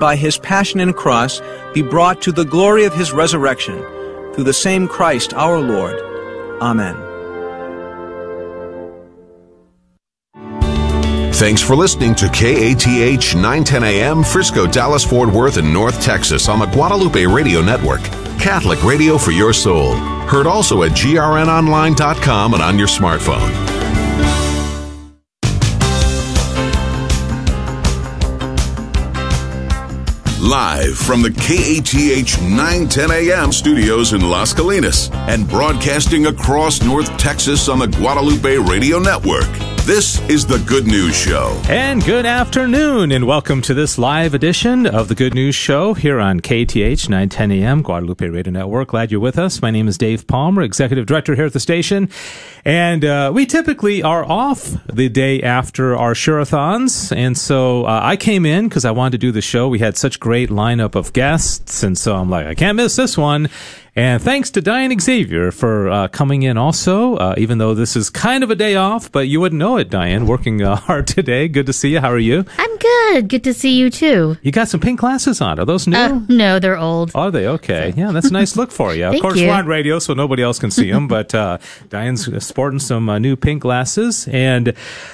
by his passion and cross, be brought to the glory of his resurrection, through the same Christ our Lord. Amen. Thanks for listening to KATH 910 AM, Frisco, Dallas, Fort Worth, and North Texas on the Guadalupe Radio Network. Catholic radio for your soul. Heard also at grnonline.com and on your smartphone. Live from the KATH 910 AM studios in Las Colinas and broadcasting across North Texas on the Guadalupe Radio Network. This is the Good News Show. And good afternoon, and welcome to this live edition of the Good News Show here on KATH 910 AM, Guadalupe Radio Network. Glad you're with us. My name is Dave Palmer, Executive Director here at the station. And uh, we typically are off the day after our Shareathons. And so uh, I came in because I wanted to do the show. We had such great lineup of guests. And so I'm like, I can't miss this one. And thanks to Diane Xavier for uh, coming in also, uh, even though this is kind of a day off, but you wouldn't know it, Diane, working uh, hard today. Good to see you. How are you? I'm good. Good to see you too. You got some pink glasses on. Are those new? Uh, no, they're old. Are they? Okay. Yeah, that's a nice look for you. of course, you. we're on radio, so nobody else can see them, but uh, Diane's sporting some uh, new pink glasses. And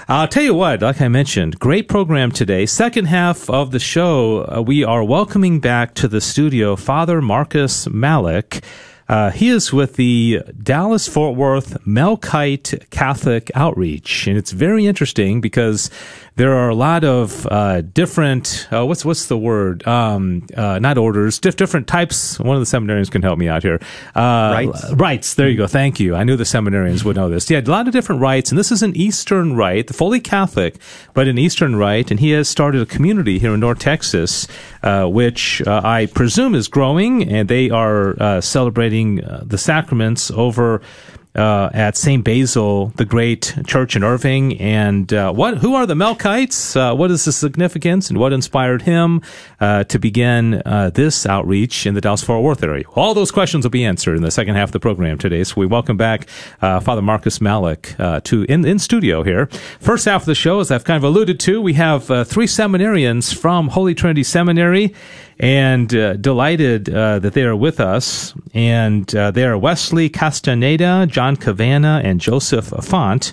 I'll tell you what, like I mentioned, great program today. Second half of the show, uh, we are welcoming back to the studio Father Marcus Malik. Uh, he is with the Dallas Fort Worth Melkite Catholic Outreach, and it's very interesting because there are a lot of uh, different uh, what's what's the word? Um, uh, not orders diff- different types. One of the seminarians can help me out here. Uh, rites? rites. There you go. Thank you. I knew the seminarians would know this. Yeah a lot of different rites and this is an Eastern rite fully Catholic but an Eastern rite and he has started a community here in North Texas uh, which uh, I presume is growing and they are celebrating the sacraments over uh, at St. Basil, the great church in Irving. And uh, what? Who are the Melkites? Uh, what is the significance, and what inspired him uh, to begin uh, this outreach in the Dallas Fort Worth area? All those questions will be answered in the second half of the program today. So we welcome back uh, Father Marcus Malik to in, in studio here. First half of the show, as I've kind of alluded to, we have three seminarians from Holy Trinity Seminary and uh, delighted uh, that they are with us. And uh, they are Wesley Castaneda, John Cavanna, and Joseph Font.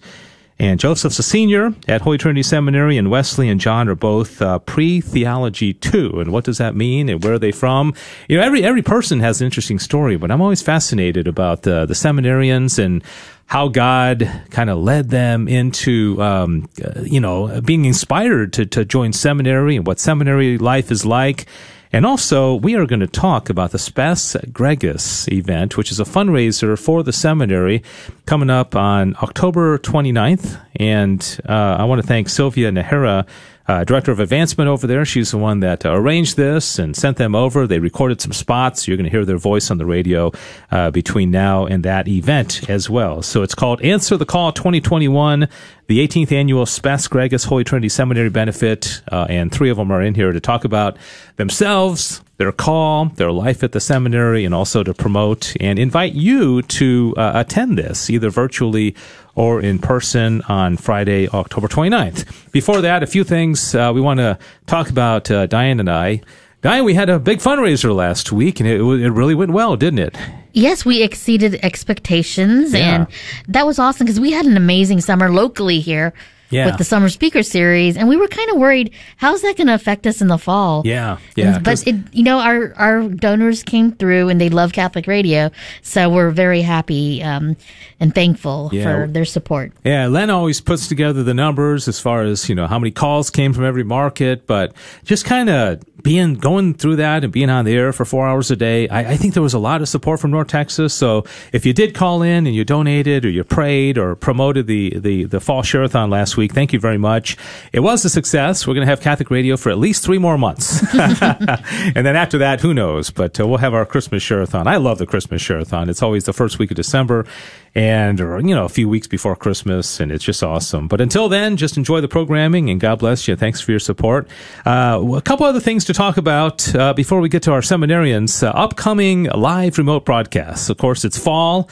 And Joseph's a senior at Holy Trinity Seminary, and Wesley and John are both uh, pre-theology two. And what does that mean? And where are they from? You know, every every person has an interesting story, but I'm always fascinated about the the seminarians and how God kind of led them into, um, uh, you know, being inspired to to join seminary and what seminary life is like and also, we are going to talk about the Spes Gregis event, which is a fundraiser for the seminary coming up on October 29th. And uh, I want to thank Sylvia Nahara uh, director of advancement over there. She's the one that uh, arranged this and sent them over. They recorded some spots. You're going to hear their voice on the radio uh, between now and that event as well. So it's called Answer the Call 2021, the 18th annual Spes Gregis Holy Trinity Seminary benefit, uh, and three of them are in here to talk about themselves, their call, their life at the seminary, and also to promote and invite you to uh, attend this either virtually or in person on Friday, October 29th. Before that, a few things uh, we want to talk about, uh, Diane and I. Diane, we had a big fundraiser last week, and it, it really went well, didn't it? Yes, we exceeded expectations, yeah. and that was awesome because we had an amazing summer locally here yeah. with the summer speaker series, and we were kind of worried how's that going to affect us in the fall. Yeah, yeah. but it, you know, our our donors came through, and they love Catholic radio, so we're very happy um, and thankful yeah. for their support. Yeah, Len always puts together the numbers as far as you know how many calls came from every market, but just kind of being going through that and being on the air for four hours a day, I, I, think there was a lot of support from North Texas. So if you did call in and you donated or you prayed or promoted the the the fall shareathon last week, thank you very much. It was a success. We're going to have Catholic radio for at least three more months, and then after that, who knows? But uh, we'll have our Christmas shareathon. I love the Christmas shareathon. It's always the first week of December and or, you know a few weeks before Christmas, and it's just awesome. But until then, just enjoy the programming, and God bless you. Thanks for your support. Uh, a couple other things to talk about uh, before we get to our seminarians. Uh, upcoming live remote broadcasts. Of course, it's fall,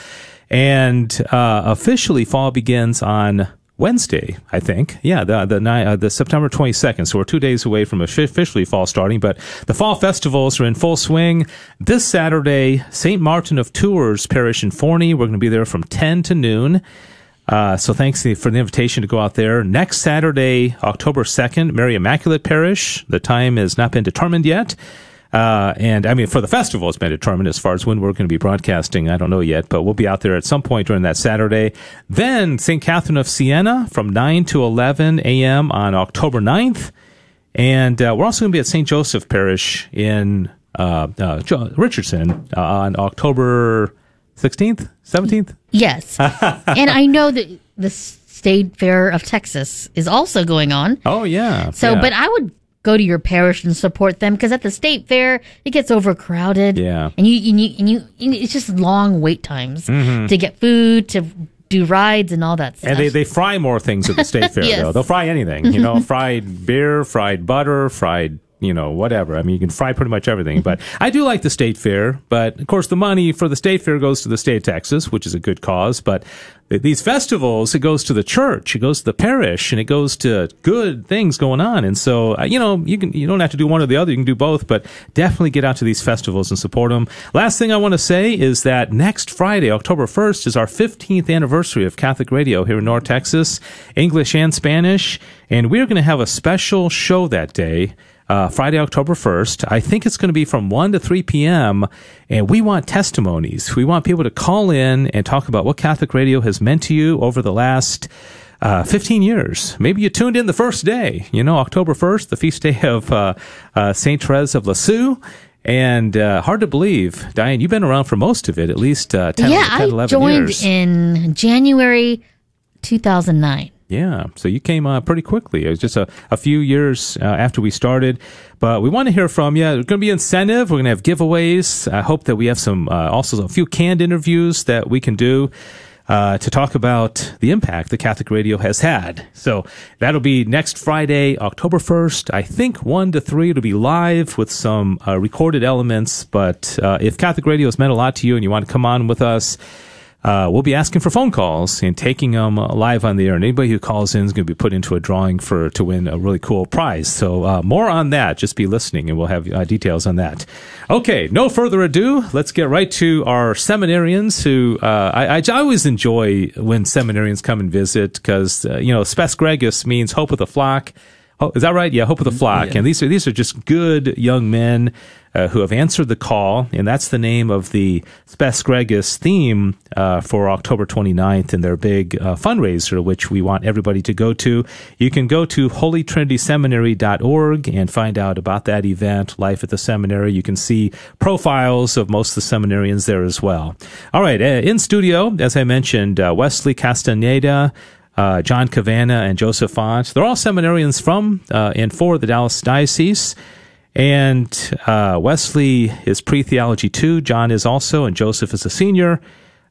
and uh, officially fall begins on Wednesday, I think. Yeah, the the, uh, the September 22nd. So we're two days away from officially fall starting, but the fall festivals are in full swing. This Saturday, St. Martin of Tours Parish in Forney. We're going to be there from 10 to noon. Uh, so thanks for the invitation to go out there. Next Saturday, October 2nd, Mary Immaculate Parish. The time has not been determined yet. Uh, and I mean, for the festival, it's been determined as far as when we're going to be broadcasting. I don't know yet, but we'll be out there at some point during that Saturday. Then St. Catherine of Siena from 9 to 11 a.m. on October 9th. And uh, we're also going to be at St. Joseph Parish in uh, uh Richardson uh, on October 16th, 17th. Yes. and I know that the State Fair of Texas is also going on. Oh, yeah. So, yeah. but I would go to your parish and support them because at the state fair it gets overcrowded. Yeah, and you and you and you, and it's just long wait times mm-hmm. to get food to do rides and all that stuff. And they, they fry more things at the state fair yes. though. They'll fry anything, you know, fried beer, fried butter, fried you know, whatever. I mean, you can fry pretty much everything. But I do like the state fair. But of course, the money for the state fair goes to the state of Texas, which is a good cause. But these festivals, it goes to the church, it goes to the parish, and it goes to good things going on. And so, uh, you know, you can you don't have to do one or the other. You can do both. But definitely get out to these festivals and support them. Last thing I want to say is that next Friday, October first, is our 15th anniversary of Catholic Radio here in North Texas, English and Spanish, and we're going to have a special show that day uh, Friday, October 1st. I think it's going to be from 1 to 3 p.m. And we want testimonies. We want people to call in and talk about what Catholic radio has meant to you over the last uh, 15 years. Maybe you tuned in the first day, you know, October 1st, the feast day of uh, uh, St. Therese of Lisieux. And uh, hard to believe, Diane, you've been around for most of it, at least uh, 10, yeah, 10 11 I joined years. in January 2009. Yeah, so you came uh, pretty quickly. It was just a, a few years uh, after we started, but we want to hear from you. There's going to be incentive. We're going to have giveaways. I hope that we have some uh, also a few canned interviews that we can do. Uh, to talk about the impact the Catholic radio has had. So that'll be next Friday, October 1st. I think 1 to 3 it'll be live with some uh, recorded elements. But uh, if Catholic radio has meant a lot to you and you want to come on with us, uh, we'll be asking for phone calls and taking them live on the air. And anybody who calls in is going to be put into a drawing for to win a really cool prize. So uh, more on that. Just be listening, and we'll have uh, details on that. Okay, no further ado. Let's get right to our seminarians. Who uh, I, I, always enjoy when seminarians come and visit because uh, you know spes gregis means hope of the flock. Oh, is that right? Yeah, hope of the flock. Yeah. And these are these are just good young men uh, who have answered the call, and that's the name of the Spes Gregis theme uh, for October 29th in their big uh, fundraiser, which we want everybody to go to. You can go to holytrinityseminary.org and find out about that event, Life at the Seminary. You can see profiles of most of the seminarians there as well. All right, uh, in studio, as I mentioned, uh, Wesley Castaneda uh, John Cavanna and Joseph Font. They're all seminarians from uh, and for the Dallas Diocese. And uh, Wesley is pre theology too. John is also, and Joseph is a senior.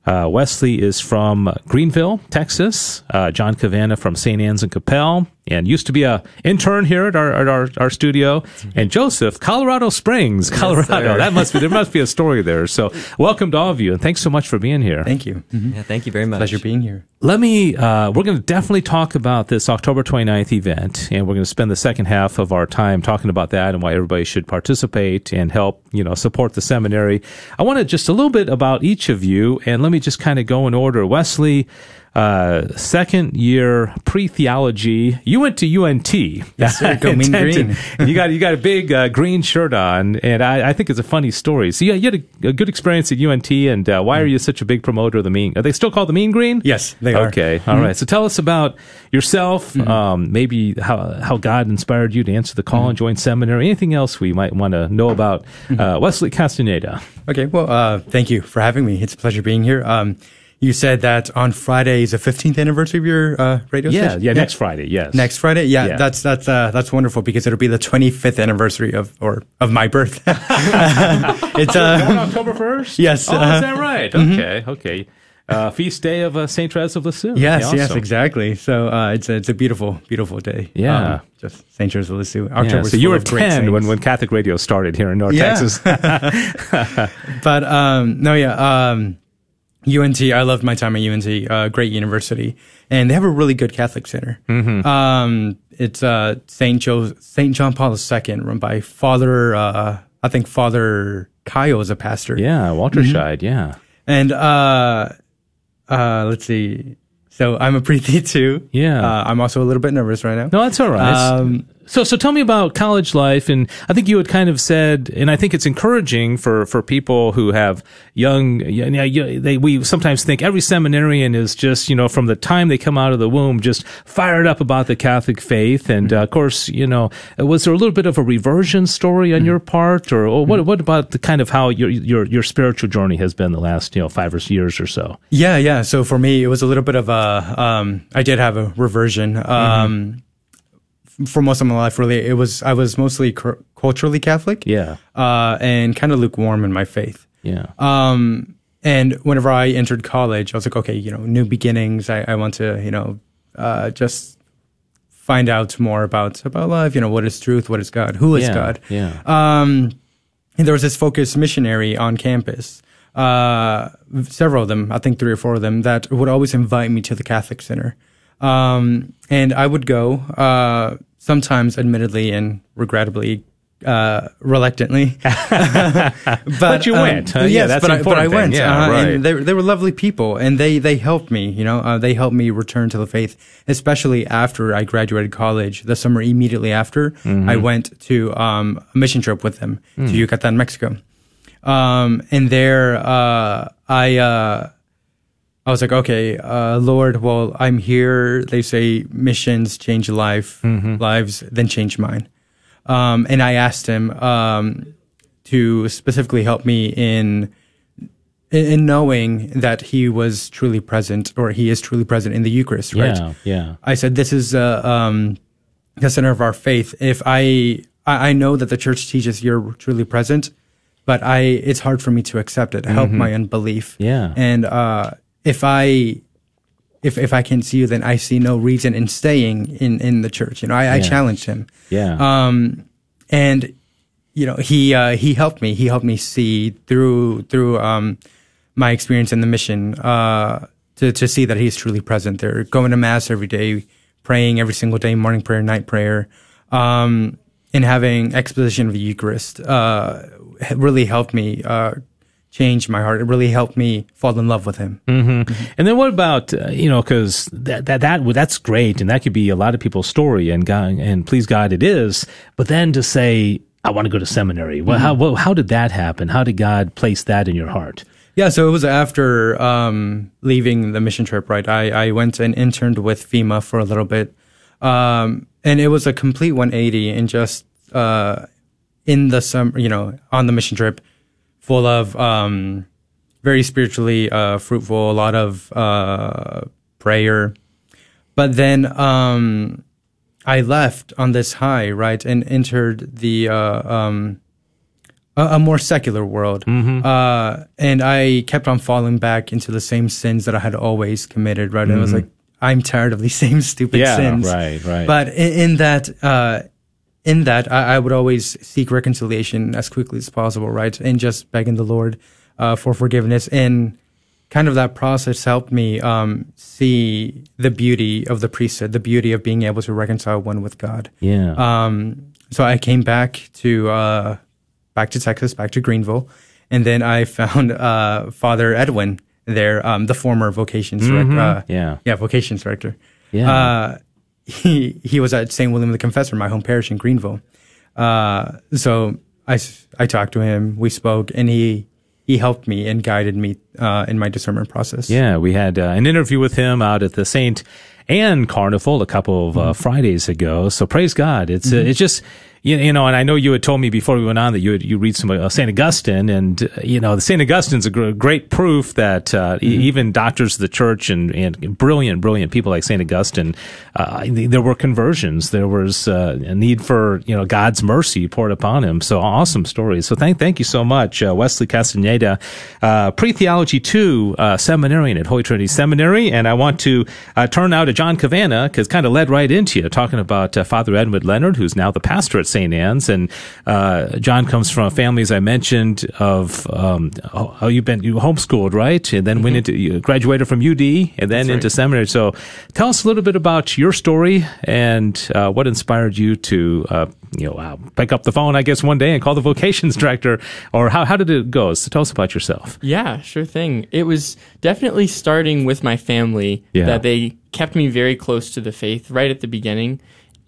Uh, Wesley is from Greenville, Texas. Uh, John Cavanna from St. Anne's and Coppell, and used to be a intern here at our at our, our studio. And Joseph, Colorado Springs, Colorado. Yes, that must be there must be a story there. So welcome to all of you, and thanks so much for being here. Thank you. Mm-hmm. Yeah, thank you very much. Pleasure being here. Let me. Uh, we're going to definitely talk about this October 29th event, and we're going to spend the second half of our time talking about that and why everybody should participate and help. You know, support the seminary. I want to just a little bit about each of you, and let me just kind of go in order. Wesley uh, second year pre theology. You went to UNT. Yes, sir. Go mean green. you got you got a big uh, green shirt on, and I, I, think it's a funny story. So yeah, you had a, a good experience at UNT, and uh, why are you such a big promoter of the mean? Are they still called the Mean Green? Yes, they are. Okay, all mm-hmm. right. So tell us about yourself. Mm-hmm. Um, maybe how how God inspired you to answer the call mm-hmm. and join seminary. Anything else we might want to know about mm-hmm. uh, Wesley Castaneda? Okay. Well, uh, thank you for having me. It's a pleasure being here. Um, you said that on Friday is the 15th anniversary of your uh, radio yeah, station. Yeah, yeah, next Friday. Yes, next Friday. Yeah, yeah. that's that's uh, that's wonderful because it'll be the 25th anniversary of or of my birth. it's uh, October 1st. Yes, oh, uh, is that right? Mm-hmm. Okay, okay. Uh, feast day of uh, Saint Therese of Lisieux. Yes, awesome. yes, exactly. So uh, it's a, it's a beautiful, beautiful day. Yeah, um, just Saint Therese of Lisieux. October. Yeah, so you were ten when when Catholic radio started here in North yeah. Texas. but um, no, yeah. Um, UNT, I loved my time at UNT, uh, great university, and they have a really good Catholic center. Mm-hmm. Um, it's uh, Saint Joe, Saint John Paul II, run by Father, uh, I think Father Kyle is a pastor. Yeah, Walter mm-hmm. Scheid, yeah. And uh, uh, let's see. So I'm a preteen too. Yeah. Uh, I'm also a little bit nervous right now. No, that's all right. Um, so, so tell me about college life, and I think you had kind of said, and I think it's encouraging for, for people who have young, you know, they we sometimes think every seminarian is just you know from the time they come out of the womb just fired up about the Catholic faith, and uh, of course you know was there a little bit of a reversion story on mm-hmm. your part, or, or what what about the kind of how your your your spiritual journey has been the last you know five or years or so? Yeah, yeah. So for me, it was a little bit of a um, I did have a reversion. Um, mm-hmm for most of my life, really, it was I was mostly cr- culturally Catholic. Yeah. Uh, and kind of lukewarm in my faith. Yeah. Um, and whenever I entered college, I was like, okay, you know, new beginnings. I, I want to, you know, uh, just find out more about about life. You know, what is truth? What is God? Who is yeah, God? Yeah. Um, and there was this focused missionary on campus. Uh, several of them, I think three or four of them, that would always invite me to the Catholic Center. Um, and I would go. Uh, sometimes admittedly and regrettably uh, reluctantly. but, but, you um, went. Uh, yeah, that's but, I, but I went. Yeah, uh, right. And they, they were lovely people, and they they helped me. You know, uh, they helped me return to the faith, especially after I graduated college. The summer immediately after, mm-hmm. I went to um, a mission trip with them mm. to Yucatan, Mexico. Um, and there, uh, I uh, I was like, okay, uh, Lord, well, I'm here. They say missions change life, mm-hmm. lives, then change mine. Um, and I asked him um, to specifically help me in in knowing that he was truly present, or he is truly present in the Eucharist. Right? Yeah, yeah. I said, this is uh, um, the center of our faith. If I I know that the church teaches you're truly present, but I it's hard for me to accept it. Help mm-hmm. my unbelief. Yeah, and uh, if I if if I can see you, then I see no reason in staying in in the church. You know, I, yeah. I challenged him. Yeah. Um, and you know, he uh, he helped me. He helped me see through through um my experience in the mission uh to to see that he's truly present there, going to mass every day, praying every single day, morning prayer, night prayer, um, and having exposition of the Eucharist. Uh, really helped me uh, changed my heart. It really helped me fall in love with him. Mm-hmm. And then what about uh, you know because that that that that's great and that could be a lot of people's story and God and please God it is. But then to say I want to go to seminary. Well, mm-hmm. how well, how did that happen? How did God place that in your heart? Yeah, so it was after um, leaving the mission trip. Right, I I went and interned with FEMA for a little bit, um, and it was a complete 180 and just. Uh, in the summer, you know, on the mission trip, full of um, very spiritually uh, fruitful, a lot of uh, prayer. But then um, I left on this high, right, and entered the uh, um, a, a, more secular world, mm-hmm. Uh, and I kept on falling back into the same sins that I had always committed, right. Mm-hmm. And I was like, I'm tired of these same stupid yeah, sins, right, right. But in, in that uh, in that, I, I, would always seek reconciliation as quickly as possible, right? And just begging the Lord uh, for forgiveness. And kind of that process helped me um, see the beauty of the priesthood, the beauty of being able to reconcile one with God. Yeah. Um, so I came back to uh, back to Texas, back to Greenville, and then I found uh, Father Edwin there, um, the former vocations mm-hmm. director. Uh, yeah. Yeah, vocations director. Yeah uh, he he was at St. William the Confessor, my home parish in Greenville. Uh, so I, I talked to him, we spoke, and he he helped me and guided me uh, in my discernment process. Yeah, we had uh, an interview with him out at the Saint Anne Carnival a couple of uh, mm-hmm. Fridays ago. So praise God. It's uh, mm-hmm. it's just you, you, know, and I know you had told me before we went on that you you read some uh, Saint Augustine, and uh, you know, the Saint Augustine's a gr- great proof that uh, mm-hmm. even doctors of the church and, and brilliant, brilliant people like Saint Augustine, uh, there were conversions, there was uh, a need for you know God's mercy poured upon him. So awesome stories. So thank thank you so much, uh, Wesley Castaneda, pre theology two seminarian at Holy Trinity Seminary, and I want to turn now to John Cavanna because kind of led right into you talking about Father Edwin Leonard, who's now the pastor at St. Anne's. And uh, John comes from a family, as I mentioned, of um, oh, you've been you homeschooled, right? And then mm-hmm. went into you graduated from UD and then That's into right. seminary. So tell us a little bit about your story and uh, what inspired you to uh, you know, uh, pick up the phone, I guess, one day and call the vocations director, or how, how did it go? So tell us about yourself. Yeah, sure thing. It was definitely starting with my family yeah. that they kept me very close to the faith right at the beginning.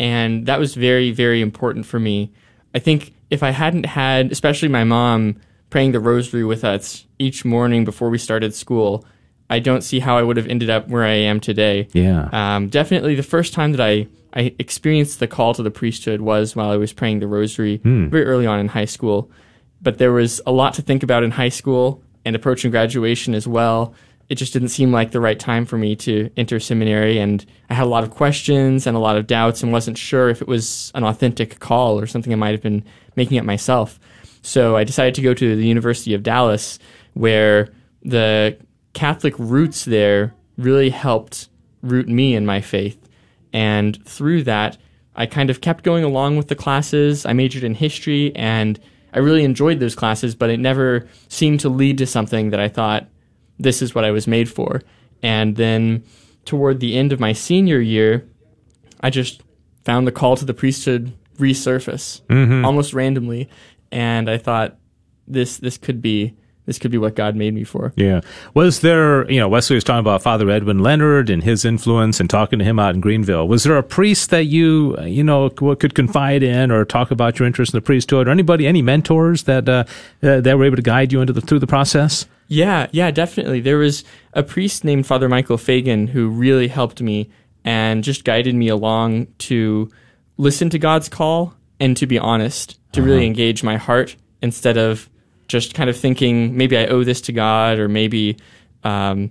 And that was very, very important for me. I think if I hadn't had, especially my mom, praying the rosary with us each morning before we started school, I don't see how I would have ended up where I am today. Yeah. Um, definitely the first time that I I experienced the call to the priesthood was while I was praying the rosary mm. very early on in high school. But there was a lot to think about in high school and approaching graduation as well. It just didn't seem like the right time for me to enter seminary. And I had a lot of questions and a lot of doubts and wasn't sure if it was an authentic call or something I might have been making up myself. So I decided to go to the University of Dallas, where the Catholic roots there really helped root me in my faith and through that, I kind of kept going along with the classes. I majored in history and I really enjoyed those classes, but it never seemed to lead to something that I thought this is what I was made for. And then toward the end of my senior year, I just found the call to the priesthood resurface mm-hmm. almost randomly. And I thought this this could be this could be what God made me for. Yeah. Was there, you know, Wesley was talking about Father Edwin Leonard and his influence and talking to him out in Greenville. Was there a priest that you, you know, could confide in or talk about your interest in the priesthood or anybody, any mentors that, uh, that were able to guide you into the, through the process? Yeah, yeah, definitely. There was a priest named Father Michael Fagan who really helped me and just guided me along to listen to God's call and to be honest, to uh-huh. really engage my heart instead of just kind of thinking maybe I owe this to God or maybe um,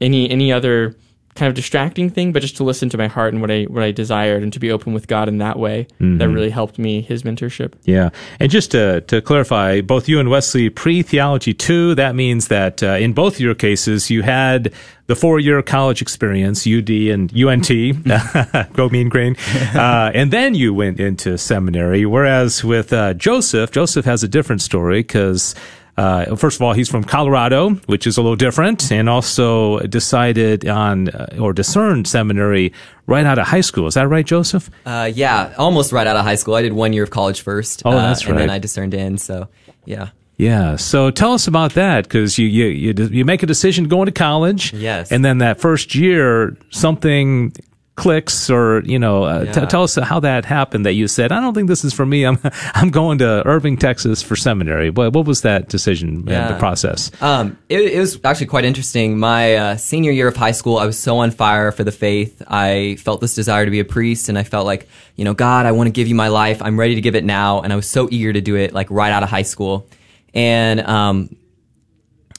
any any other kind of distracting thing, but just to listen to my heart and what I what I desired and to be open with God in that way. Mm-hmm. That really helped me his mentorship. Yeah, and just to to clarify, both you and Wesley pre theology two. That means that uh, in both your cases you had the four year college experience, UD and UNT, go mean green, uh, and then you went into seminary. Whereas with uh, Joseph, Joseph has a different story because uh, first of all, he's from Colorado, which is a little different, and also decided on uh, or discerned seminary right out of high school. Is that right, Joseph? Uh, yeah, almost right out of high school. I did one year of college first. Oh, that's right. Uh, and then I discerned in. So, yeah. Yeah. So tell us about that because you, you, you, you make a decision going to go into college. Yes. And then that first year, something clicks or you know uh, yeah. t- tell us how that happened that you said i don't think this is for me i'm i'm going to irving texas for seminary what, what was that decision yeah. and the process um, it, it, was actually quite interesting my uh, senior year of high school i was so on fire for the faith i felt this desire to be a priest and i felt like you know god i want to give you my life i'm ready to give it now and i was so eager to do it like right out of high school and um,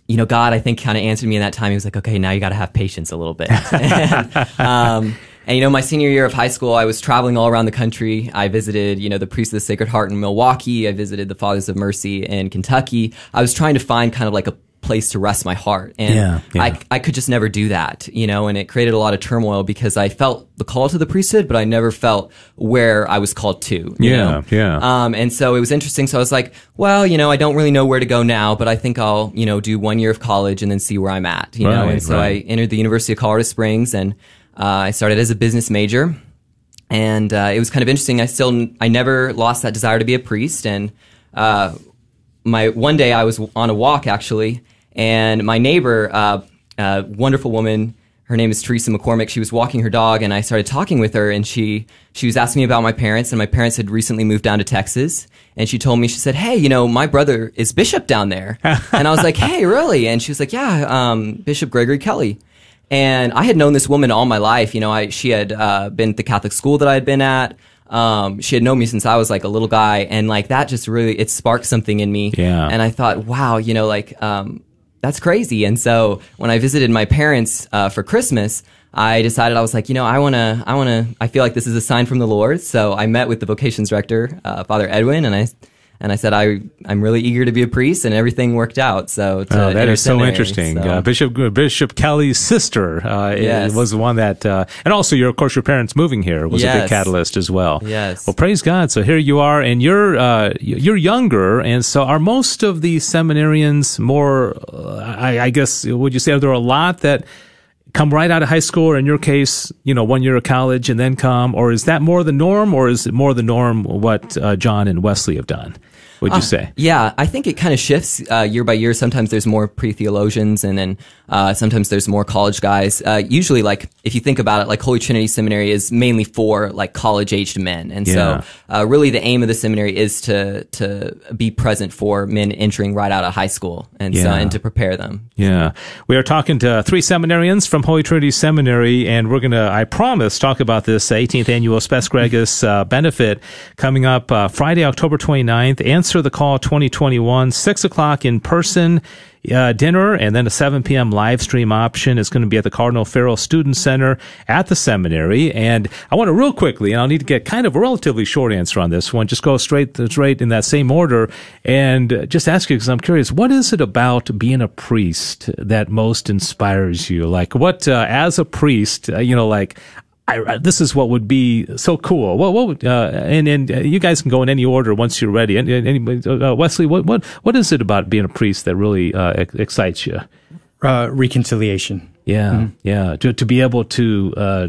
you know, God, I think kind of answered me in that time. He was like, okay, now you got to have patience a little bit. and, um, and you know, my senior year of high school, I was traveling all around the country. I visited, you know, the Priest of the Sacred Heart in Milwaukee. I visited the Fathers of Mercy in Kentucky. I was trying to find kind of like a place to rest my heart. And yeah, yeah. I, I could just never do that, you know, and it created a lot of turmoil because I felt the call to the priesthood, but I never felt where I was called to. yeah, know? yeah. Um, and so it was interesting. So I was like, well, you know, I don't really know where to go now, but I think I'll, you know, do one year of college and then see where I'm at, you right, know. And so right. I entered the University of Colorado Springs and I started as a business major, and uh, it was kind of interesting. I still I never lost that desire to be a priest, and uh, my one day I was on a walk actually, and my neighbor, uh, a wonderful woman, her name is Teresa McCormick. She was walking her dog, and I started talking with her, and she she was asking me about my parents, and my parents had recently moved down to Texas, and she told me she said, "Hey, you know, my brother is bishop down there," and I was like, "Hey, really?" And she was like, "Yeah, um, Bishop Gregory Kelly." And I had known this woman all my life. You know, I, she had uh, been at the Catholic school that I had been at. Um, she had known me since I was like a little guy, and like that just really it sparked something in me. Yeah. And I thought, wow, you know, like um, that's crazy. And so when I visited my parents uh, for Christmas, I decided I was like, you know, I want to, I want to, I feel like this is a sign from the Lord. So I met with the vocations director, uh, Father Edwin, and I and I said I I'm really eager to be a priest, and everything worked out. So oh, that is so interesting. So. Uh, Bishop Bishop Kelly's sister uh, yes. was the one that, uh, and also your of course your parents moving here was yes. a big catalyst as well. Yes. Well, praise God. So here you are, and you're uh, you're younger, and so are most of the seminarians more? Uh, I, I guess would you say are there a lot that come right out of high school, or in your case, you know, one year of college and then come, or is that more the norm, or is it more the norm what uh, John and Wesley have done? Would you uh, say? Yeah, I think it kind of shifts uh, year by year. Sometimes there's more pre theologians, and then uh, sometimes there's more college guys. Uh, usually, like if you think about it, like Holy Trinity Seminary is mainly for like college aged men, and yeah. so uh, really the aim of the seminary is to to be present for men entering right out of high school, and yeah. so and to prepare them. Yeah, we are talking to three seminarians from Holy Trinity Seminary, and we're gonna, I promise, talk about this 18th annual Spes Gregis uh, benefit coming up Friday, October 29th, and Answer the Call 2021, 6 o'clock in person uh, dinner and then a 7 p.m. live stream option is going to be at the Cardinal Farrell Student Center at the seminary. And I want to real quickly, and I'll need to get kind of a relatively short answer on this one, just go straight, straight in that same order and just ask you, because I'm curious, what is it about being a priest that most inspires you? Like what, uh, as a priest, uh, you know, like, I, this is what would be so cool. Well, what would, uh, and and uh, you guys can go in any order once you're ready. And, and anybody, uh, Wesley, what what what is it about being a priest that really uh, excites you? Uh, reconciliation. Yeah, mm-hmm. yeah. To to be able to uh,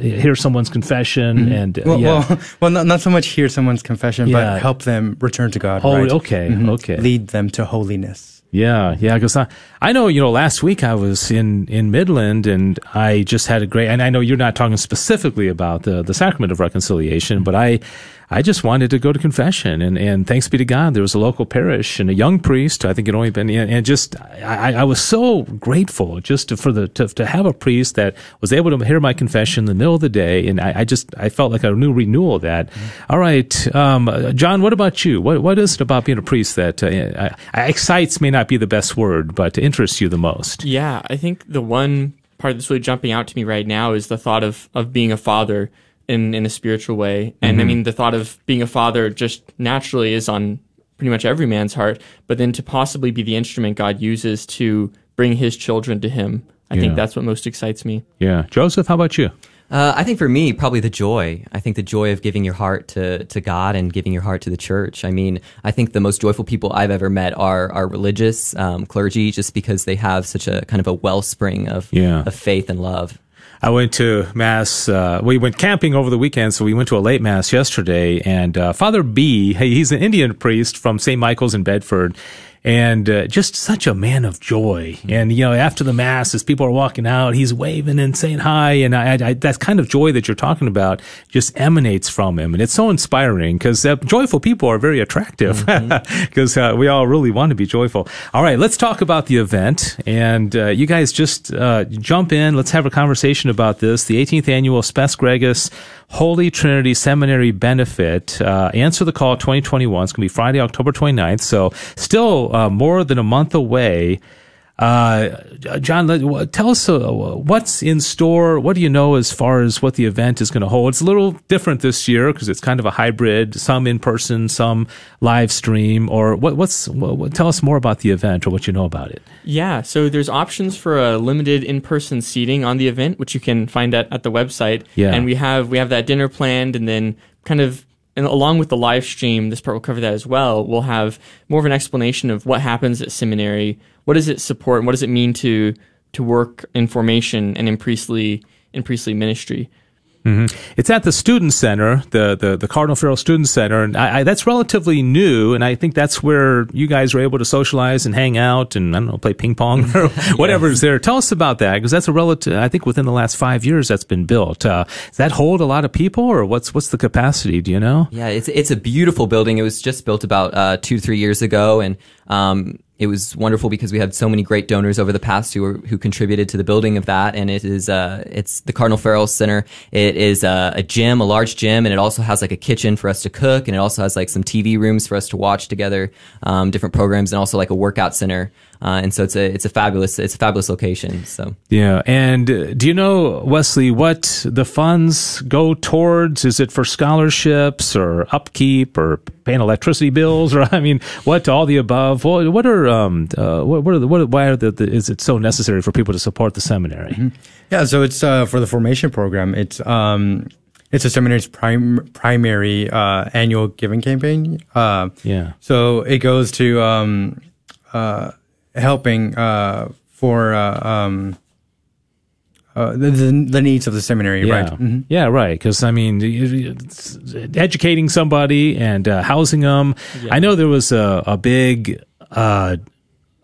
hear someone's confession mm-hmm. and well, yeah. well, well, not not so much hear someone's confession, yeah. but help them return to God. Right? Okay, mm-hmm. okay. Lead them to holiness. Yeah, yeah, because I, I know, you know, last week I was in, in Midland and I just had a great, and I know you're not talking specifically about the, the sacrament of reconciliation, but I, I just wanted to go to confession, and, and thanks be to God, there was a local parish and a young priest. I think it only been, and just I, I was so grateful just to, for the to, to have a priest that was able to hear my confession in the middle of the day, and I, I just I felt like a new renewal of that. Mm-hmm. All right, um, John, what about you? What what is it about being a priest that uh, excites may not be the best word, but interests you the most? Yeah, I think the one part that's really jumping out to me right now is the thought of of being a father in in a spiritual way. And mm-hmm. I mean, the thought of being a father just naturally is on pretty much every man's heart. But then to possibly be the instrument God uses to bring His children to Him, I yeah. think that's what most excites me. Yeah, Joseph, how about you? Uh, I think for me, probably the joy. I think the joy of giving your heart to, to God and giving your heart to the church. I mean, I think the most joyful people I've ever met are are religious um, clergy, just because they have such a kind of a wellspring of yeah. of faith and love. I went to mass. Uh, we went camping over the weekend, so we went to a late mass yesterday. And uh, Father B, he's an Indian priest from St. Michael's in Bedford, and uh, just such a man of joy. And you know, after the mass, as people are walking out, he's waving and saying hi, and I, I, that kind of joy that you're talking about just emanates from him, and it's so inspiring because uh, joyful people are very attractive because mm-hmm. uh, we all really want to be joyful. All right, let's talk about the event, and uh, you guys just uh, jump in. Let's have a conversation about this. The 18th annual Spes Gregis Holy Trinity Seminary benefit. Uh, Answer the Call 2021. It's going to be Friday, October 29th. So still uh, more than a month away. Uh, John, tell us uh, what's in store. What do you know as far as what the event is going to hold? It's a little different this year because it's kind of a hybrid, some in person, some live stream. Or what, what's what, tell us more about the event or what you know about it. Yeah, so there's options for a limited in-person seating on the event, which you can find at, at the website. Yeah, and we have we have that dinner planned, and then kind of and along with the live stream, this part will cover that as well. We'll have more of an explanation of what happens at seminary, what does it support, and what does it mean to to work in formation and in priestly in priestly ministry. Mm-hmm. It's at the Student Center, the, the, the Cardinal Farrell Student Center, and I, I, that's relatively new. And I think that's where you guys are able to socialize and hang out and I don't know, play ping pong or whatever is there. Tell us about that because that's a relative. I think within the last five years that's been built. Uh, does that hold a lot of people, or what's what's the capacity? Do you know? Yeah, it's it's a beautiful building. It was just built about uh, two three years ago, and um, it was wonderful because we had so many great donors over the past who were, who contributed to the building of that. And it is, uh, it's the Cardinal Farrell Center. It is a, a, gym, a large gym, and it also has like a kitchen for us to cook, and it also has like some TV rooms for us to watch together, um, different programs, and also like a workout center. Uh, and so it's a it's a fabulous it's a fabulous location. So yeah, and uh, do you know Wesley what the funds go towards? Is it for scholarships or upkeep or paying electricity bills or I mean what all the above? What, what are um uh, what, what are the what why are the, the, is it so necessary for people to support the seminary? Mm-hmm. Yeah, so it's uh, for the formation program. It's um it's a seminary's prim- primary uh, annual giving campaign. Uh, yeah. So it goes to um, uh, helping uh, for uh, um, uh, the, the, needs of the seminary, yeah. right? Mm-hmm. Yeah, right. Because I mean, educating somebody and uh, housing them. Yeah. I know there was a, a big. Uh,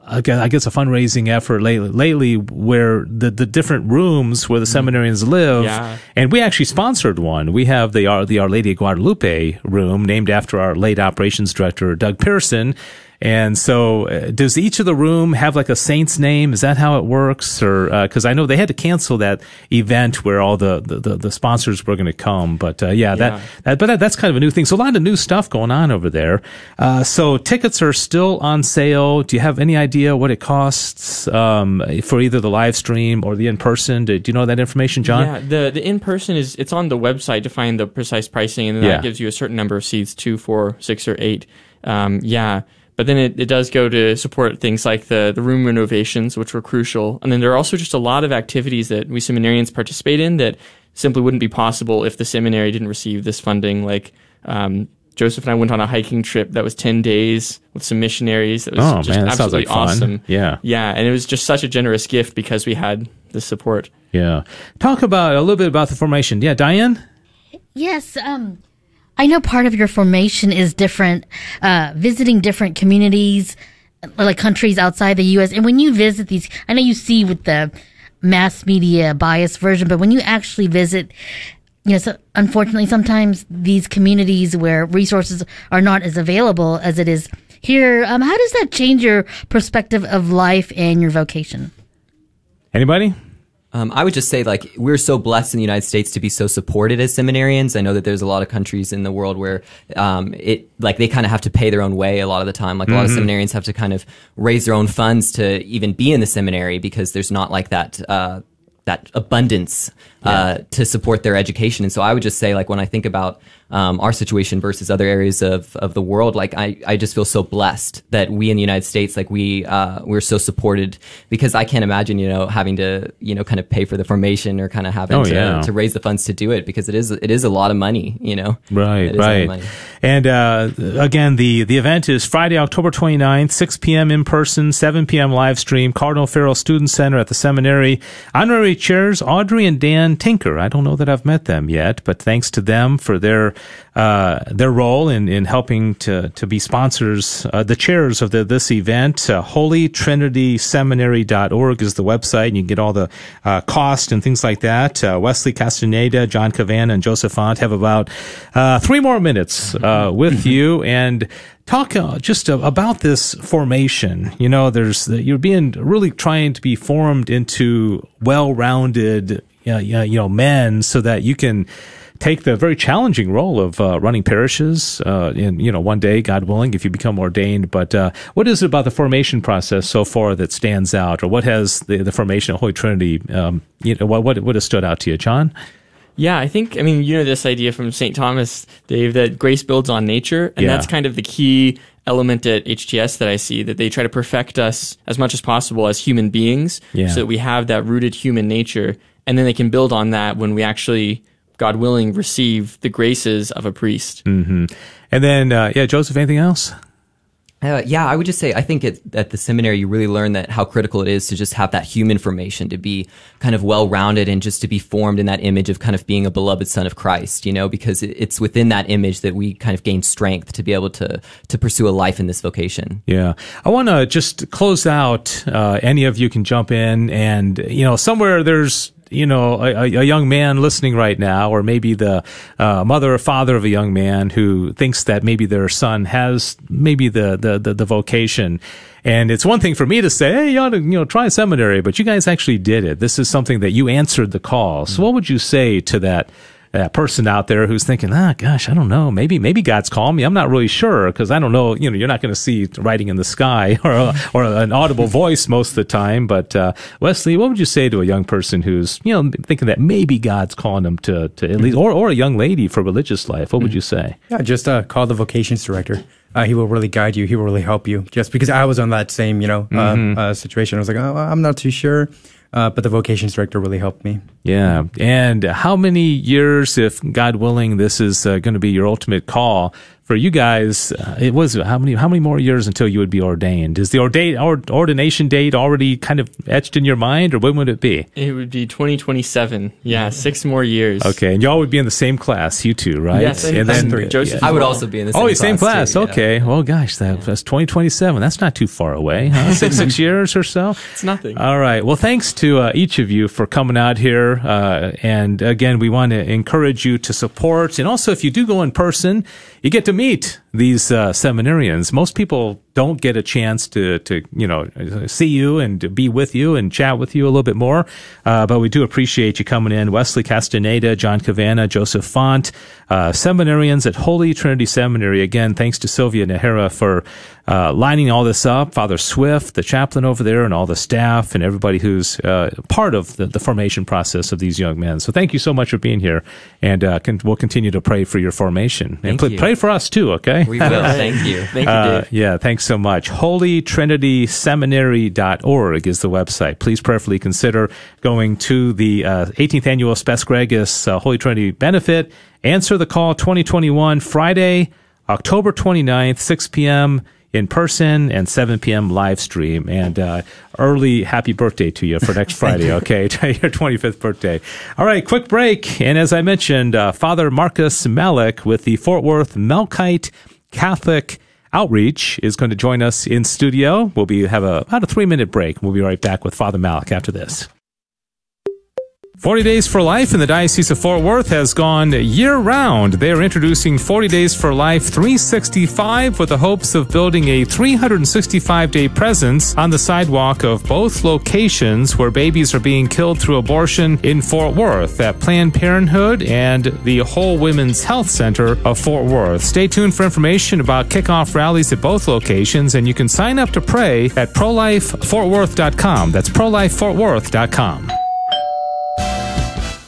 I guess a fundraising effort lately, lately where the, the different rooms where the mm-hmm. seminarians live, yeah. and we actually sponsored one. We have the Our, the Our Lady of Guadalupe room named after our late operations director Doug Pearson, and so, uh, does each of the room have like a saint's name? Is that how it works? Or because uh, I know they had to cancel that event where all the the, the, the sponsors were going to come. But uh, yeah, yeah, that that but that, that's kind of a new thing. So a lot of new stuff going on over there. Uh, so tickets are still on sale. Do you have any idea what it costs um, for either the live stream or the in person? Do, do, you know that information, John? Yeah, the the in person is it's on the website to find the precise pricing, and then yeah. that gives you a certain number of seats, two, four, six, or eight. Um, yeah. But then it, it does go to support things like the, the room renovations, which were crucial. And then there are also just a lot of activities that we seminarians participate in that simply wouldn't be possible if the seminary didn't receive this funding. Like um, Joseph and I went on a hiking trip that was 10 days with some missionaries. It was oh, just man, that absolutely sounds like awesome. Fun. Yeah. Yeah. And it was just such a generous gift because we had the support. Yeah. Talk about a little bit about the formation. Yeah, Diane? Yes. Um, I know part of your formation is different, uh, visiting different communities, like countries outside the U.S. And when you visit these, I know you see with the mass media bias version, but when you actually visit, you know, so unfortunately, sometimes these communities where resources are not as available as it is here, um, how does that change your perspective of life and your vocation? Anybody? Um, I would just say, like, we're so blessed in the United States to be so supported as seminarians. I know that there's a lot of countries in the world where um, it, like, they kind of have to pay their own way a lot of the time. Like, a lot of mm-hmm. seminarians have to kind of raise their own funds to even be in the seminary because there's not like that. Uh, that abundance uh, yeah. to support their education, and so I would just say, like when I think about um, our situation versus other areas of, of the world, like I, I just feel so blessed that we in the United States, like we, uh, we're so supported because I can't imagine, you know, having to, you know, kind of pay for the formation or kind of having oh, to, yeah. to raise the funds to do it because it is, it is a lot of money, you know? Right, right. And, uh, again, the, the event is Friday, October 29th, 6 p.m. in person, 7 p.m. live stream, Cardinal Farrell Student Center at the seminary. Honorary chairs, Audrey and Dan Tinker. I don't know that I've met them yet, but thanks to them for their uh, their role in, in helping to, to be sponsors, uh, the chairs of the, this event. Uh, HolyTrinitySeminary.org is the website, and you can get all the uh, cost and things like that. Uh, Wesley Castaneda, John Cavan, and Joseph Font have about uh, three more minutes uh, with you and talk uh, just uh, about this formation. You know, there's you're being really trying to be formed into well-rounded, you know, men so that you can take the very challenging role of uh, running parishes uh, in you know one day, God willing, if you become ordained. But uh, what is it about the formation process so far that stands out, or what has the, the formation of Holy Trinity? Um, you know, what, what what has stood out to you, John? Yeah, I think I mean you know this idea from St. Thomas, Dave, that grace builds on nature, and yeah. that's kind of the key element at HTS that I see that they try to perfect us as much as possible as human beings, yeah. so that we have that rooted human nature, and then they can build on that when we actually God willing, receive the graces of a priest. Mm-hmm. And then, uh, yeah, Joseph, anything else? Uh, yeah, I would just say I think it, at the seminary you really learn that how critical it is to just have that human formation, to be kind of well rounded, and just to be formed in that image of kind of being a beloved son of Christ. You know, because it, it's within that image that we kind of gain strength to be able to to pursue a life in this vocation. Yeah, I want to just close out. Uh, any of you can jump in, and you know, somewhere there's you know a, a, young man listening right now, or maybe the uh, mother or father of a young man who thinks that maybe their son has maybe the the the, the vocation. And it's one thing for me to say, "Hey, you ought to, you know, try seminary," but you guys actually did it. This is something that you answered the call. So, what would you say to that that person out there who's thinking, ah, gosh, I don't know, maybe maybe God's calling me. I'm not really sure because I don't know. You know, you're not going to see writing in the sky or a, or an audible voice most of the time. But uh, Wesley, what would you say to a young person who's you know thinking that maybe God's calling them to to at least, or or a young lady for religious life? What would you say? Yeah, just uh, call the vocations director. Uh, he will really guide you. He will really help you. Just because I was on that same, you know, uh, mm-hmm. uh, situation, I was like, oh, I'm not too sure. Uh, but the vocations director really helped me. Yeah. And how many years, if God willing, this is uh, going to be your ultimate call, for you guys, uh, it was how many how many more years until you would be ordained? Is the ordain, or, ordination date already kind of etched in your mind, or when would it be? It would be 2027. Yeah, six more years. Okay, and y'all would be in the same class, you two, right? Yes, and then three. Joseph. I would also be in the same. Oh, class Oh, same class. Too, okay. Yeah. Well, gosh, that, that's 2027. That's not too far away. Huh? six six years or so. It's nothing. All right. Well, thanks to uh, each of you for coming out here, uh, and again, we want to encourage you to support, and also if you do go in person, you get to meet these uh, seminarians. Most people don't get a chance to, to, you know, see you and to be with you and chat with you a little bit more. Uh, but we do appreciate you coming in. Wesley Castaneda, John Cavanna, Joseph Font, uh, seminarians at Holy Trinity Seminary. Again, thanks to Sylvia Nahara for uh, lining all this up. Father Swift, the chaplain over there, and all the staff and everybody who's uh, part of the, the, formation process of these young men. So thank you so much for being here. And uh, can, we'll continue to pray for your formation. And you. pray for us too, okay? We will. Thank you. Thank you, uh, yeah, thanks so much. HolyTrinitySeminary.org is the website. Please prayerfully consider going to the 18th uh, annual Spes Gregis uh, Holy Trinity benefit. Answer the call 2021 Friday, October 29th, 6 p.m in person and 7 p.m. live stream. And uh, early happy birthday to you for next Friday, okay? Your 25th birthday. All right, quick break. And as I mentioned, uh, Father Marcus Malik with the Fort Worth Melkite Catholic Outreach is going to join us in studio. We'll be have a, about a three minute break. We'll be right back with Father Malik after this. 40 Days for Life in the Diocese of Fort Worth has gone year round. They are introducing 40 Days for Life 365 with the hopes of building a 365 day presence on the sidewalk of both locations where babies are being killed through abortion in Fort Worth at Planned Parenthood and the Whole Women's Health Center of Fort Worth. Stay tuned for information about kickoff rallies at both locations and you can sign up to pray at prolifefortworth.com. That's prolifefortworth.com.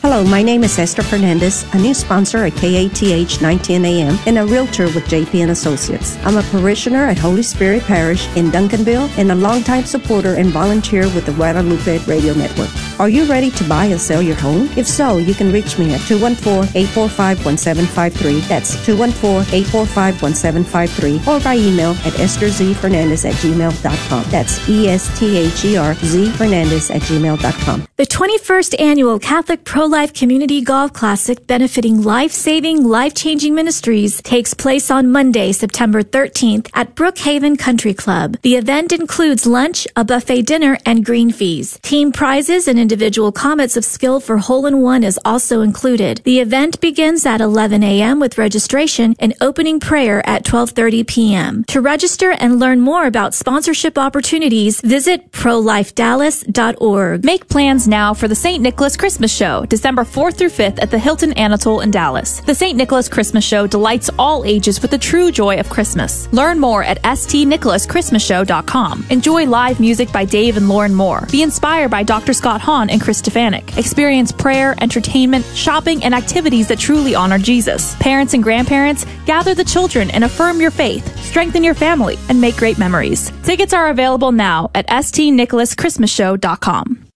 Hello, my name is Esther Fernandez, a new sponsor at KATH 910 AM and a realtor with JP and Associates. I'm a parishioner at Holy Spirit Parish in Duncanville and a longtime supporter and volunteer with the Guadalupe Radio Network. Are you ready to buy and sell your home? If so, you can reach me at 214-845-1753. That's 214-845-1753 or by email at estherzfernandez at gmail.com. That's E-S-T-H-E-R-Z Fernandez at gmail.com. The 21st Annual Catholic Pro-Life Community Golf Classic benefiting life-saving, life-changing ministries takes place on Monday, September 13th at Brookhaven Country Club. The event includes lunch, a buffet dinner, and green fees. Team prizes and individual comments of skill for hole in one is also included. The event begins at 11 a.m. with registration and opening prayer at 12:30 p.m. To register and learn more about sponsorship opportunities, visit prolifedallas.org. Make plans now for the St. Nicholas Christmas Show, December 4th through 5th at the Hilton Anatole in Dallas. The St. Nicholas Christmas Show delights all ages with the true joy of Christmas. Learn more at stnicholaschristmasshow.com. Enjoy live music by Dave and Lauren Moore. Be inspired by Dr. Scott Hahn and Chris Stefanick. Experience prayer, entertainment, shopping, and activities that truly honor Jesus. Parents and grandparents, gather the children and affirm your faith, strengthen your family, and make great memories. Tickets are available now at stnicholaschristmasshow.com.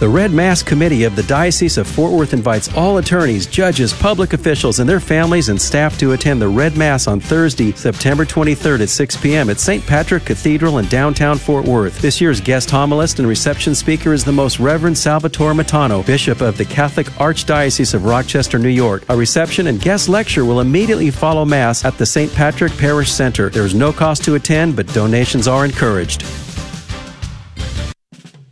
The Red Mass Committee of the Diocese of Fort Worth invites all attorneys, judges, public officials, and their families and staff to attend the Red Mass on Thursday, September 23rd at 6 p.m. at St. Patrick Cathedral in downtown Fort Worth. This year's guest homilist and reception speaker is the Most Reverend Salvatore Matano, Bishop of the Catholic Archdiocese of Rochester, New York. A reception and guest lecture will immediately follow Mass at the St. Patrick Parish Center. There is no cost to attend, but donations are encouraged.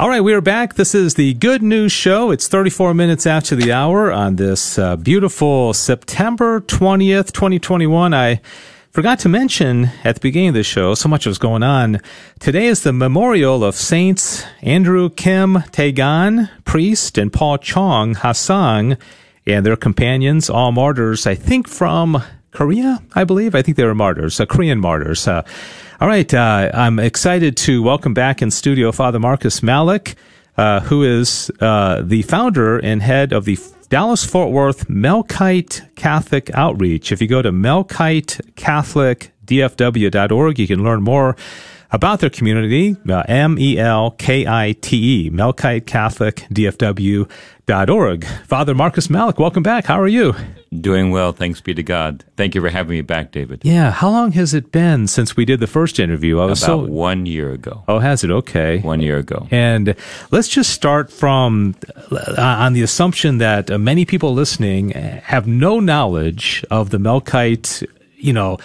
All right, we are back. This is the Good News Show. It's 34 minutes after the hour on this uh, beautiful September 20th, 2021. I forgot to mention at the beginning of the show, so much was going on. Today is the memorial of Saints Andrew Kim Taegon, priest, and Paul Chong Hasang, and their companions, all martyrs, I think from Korea, I believe. I think they were martyrs, uh, Korean martyrs. Uh, all right, uh, I'm excited to welcome back in studio Father Marcus Malik, uh, who is uh, the founder and head of the Dallas Fort Worth Melkite Catholic Outreach. If you go to melkitecatholicdfw.org, you can learn more about their community, uh, M-E-L-K-I-T-E, Melkite Catholic DFW.org. Father Marcus Malik, welcome back. How are you? Doing well, thanks be to God. Thank you for having me back, David. Yeah, how long has it been since we did the first interview? I was About so one year ago. Oh, has it? Okay, one year ago. And let's just start from uh, on the assumption that uh, many people listening have no knowledge of the Melkite, you know.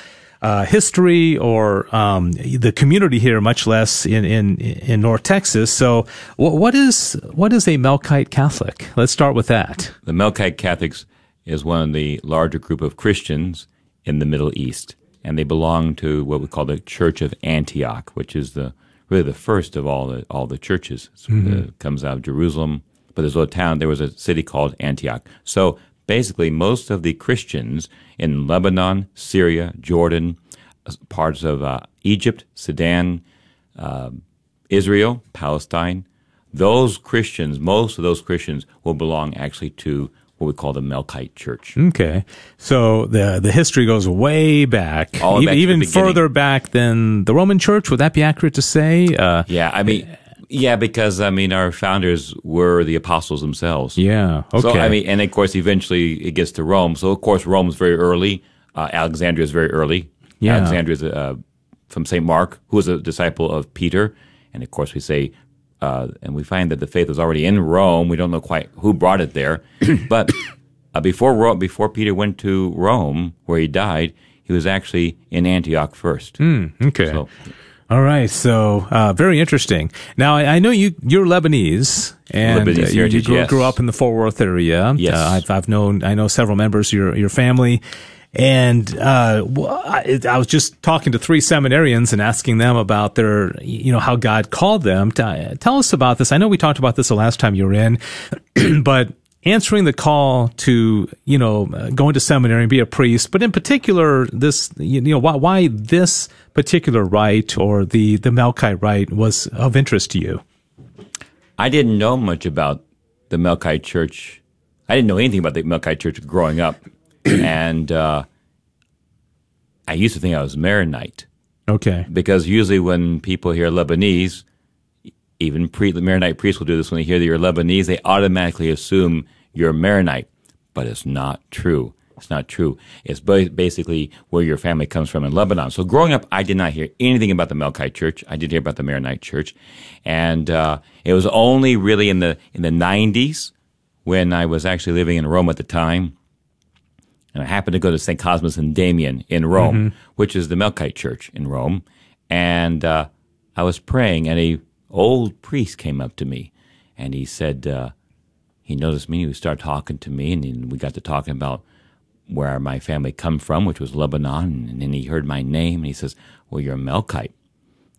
Uh, history or um, the community here, much less in, in, in North Texas. So, what, what is what is a Melkite Catholic? Let's start with that. The Melkite Catholics is one of the larger group of Christians in the Middle East, and they belong to what we call the Church of Antioch, which is the really the first of all the all the churches. Mm-hmm. It comes out of Jerusalem, but there's a town. There was a city called Antioch. So basically, most of the Christians in Lebanon, Syria, Jordan, parts of uh, Egypt, Sudan, uh, Israel, Palestine, those Christians, most of those Christians will belong actually to what we call the Melkite Church. Okay, so the the history goes way back, even, even further back than the Roman Church. Would that be accurate to say? Uh, yeah, I mean. Yeah, because I mean, our founders were the apostles themselves. Yeah. Okay. So I mean, and of course, eventually it gets to Rome. So of course, Rome is very early. Uh, Alexandria is very early. Yeah. Alexandria is uh, from Saint Mark, who was a disciple of Peter, and of course, we say uh, and we find that the faith was already in Rome. We don't know quite who brought it there, but uh, before Rome, before Peter went to Rome, where he died, he was actually in Antioch first. Mm, okay. So, all right, so uh, very interesting. Now I, I, know you you're Lebanese, and Lebanese uh, you, you grew, yes. grew, up in the Fort Worth area. Yes, uh, I've, I've known I know several members of your your family, and uh, I, I, was just talking to three seminarians and asking them about their, you know, how God called them. To, tell us about this. I know we talked about this the last time you were in, but answering the call to, you know, going to seminary and be a priest, but in particular, this, you know, why, why this particular rite or the, the Melkite rite was of interest to you? I didn't know much about the Melkite Church. I didn't know anything about the Melkite Church growing up. and uh, I used to think I was Maronite. Okay. Because usually when people hear Lebanese, even pre- the Maronite priests will do this when they hear that you're Lebanese, they automatically assume you're Maronite. But it's not true. It's not true. It's basically where your family comes from in Lebanon. So growing up, I did not hear anything about the Melkite Church. I did hear about the Maronite Church, and uh, it was only really in the in the '90s when I was actually living in Rome at the time and I happened to go to St. Cosmas and Damian in Rome, mm-hmm. which is the Melkite church in Rome. And uh, I was praying, and a old priest came up to me, and he said uh, he noticed me. He started talking to me, and we got to talking about where my family come from, which was Lebanon. And then he heard my name, and he says, "Well, you're a Melkite,"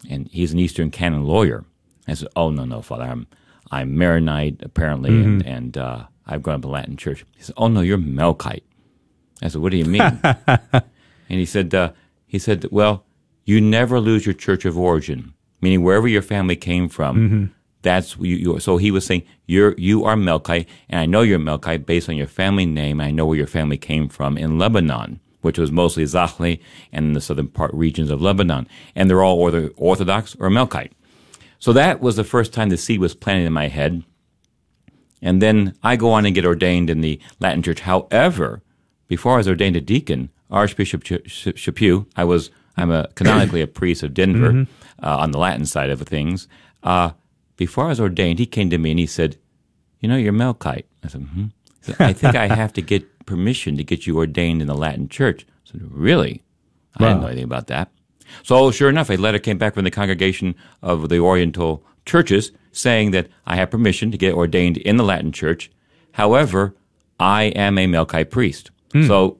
and he's an Eastern Canon lawyer. I said, "Oh no, no, Father, I'm I'm Maronite apparently, mm-hmm. and, and uh, I've grown up in Latin church." He said, "Oh no, you're Melkite." I said, "What do you mean?" and he said, uh, "He said, well, you never lose your church of origin, meaning wherever your family came from." Mm-hmm. That's you, you. So he was saying, "You're you are Melkite, and I know you're Melkite based on your family name. I know where your family came from in Lebanon, which was mostly Zahli and the southern part regions of Lebanon, and they're all either Orthodox or Melkite." So that was the first time the seed was planted in my head. And then I go on and get ordained in the Latin Church. However, before I was ordained a deacon, Archbishop Chaput, I was I'm a canonically a priest of Denver mm-hmm. Uh, on the Latin side of things. Uh, before I was ordained, he came to me and he said, "You know, you're Melkite." I said, mm-hmm. said "I think I have to get permission to get you ordained in the Latin Church." I said, "Really?" I didn't know anything about that. So, sure enough, a letter came back from the congregation of the Oriental churches saying that I have permission to get ordained in the Latin Church. However, I am a Melkite priest. Hmm. So,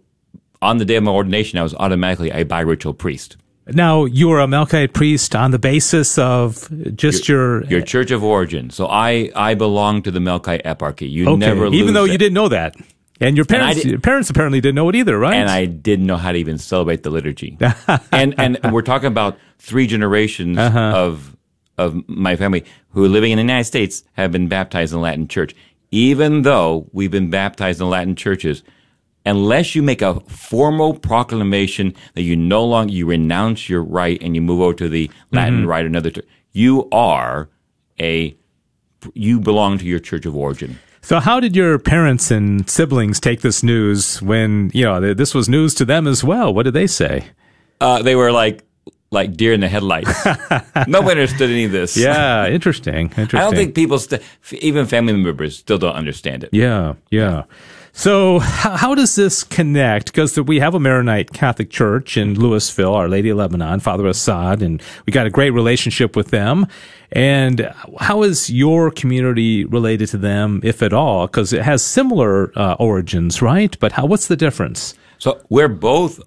on the day of my ordination, I was automatically a biritual priest. Now, you were a Melkite priest on the basis of just your your, your church of origin. So I, I belong to the Melkite eparchy. You okay. never even though that. you didn't know that. And your parents, and your parents apparently didn't know it either, right? And I didn't know how to even celebrate the liturgy. and and we're talking about three generations uh-huh. of of my family who are living in the United States have been baptized in the Latin Church. Even though we've been baptized in Latin churches, unless you make a formal proclamation that you no longer you renounce your right and you move over to the Latin mm-hmm. or another, you are a you belong to your church of origin. So, how did your parents and siblings take this news when you know this was news to them as well? What did they say? Uh, they were like, like deer in the headlights. Nobody understood any of this. Yeah, interesting. Interesting. I don't think people, st- even family members, still don't understand it. Yeah, yeah. So, how, how does this connect? Because we have a Maronite Catholic Church in Louisville, Our Lady of Lebanon, Father Assad, and we got a great relationship with them. And how is your community related to them, if at all? Because it has similar uh, origins, right? But how? What's the difference? So we're both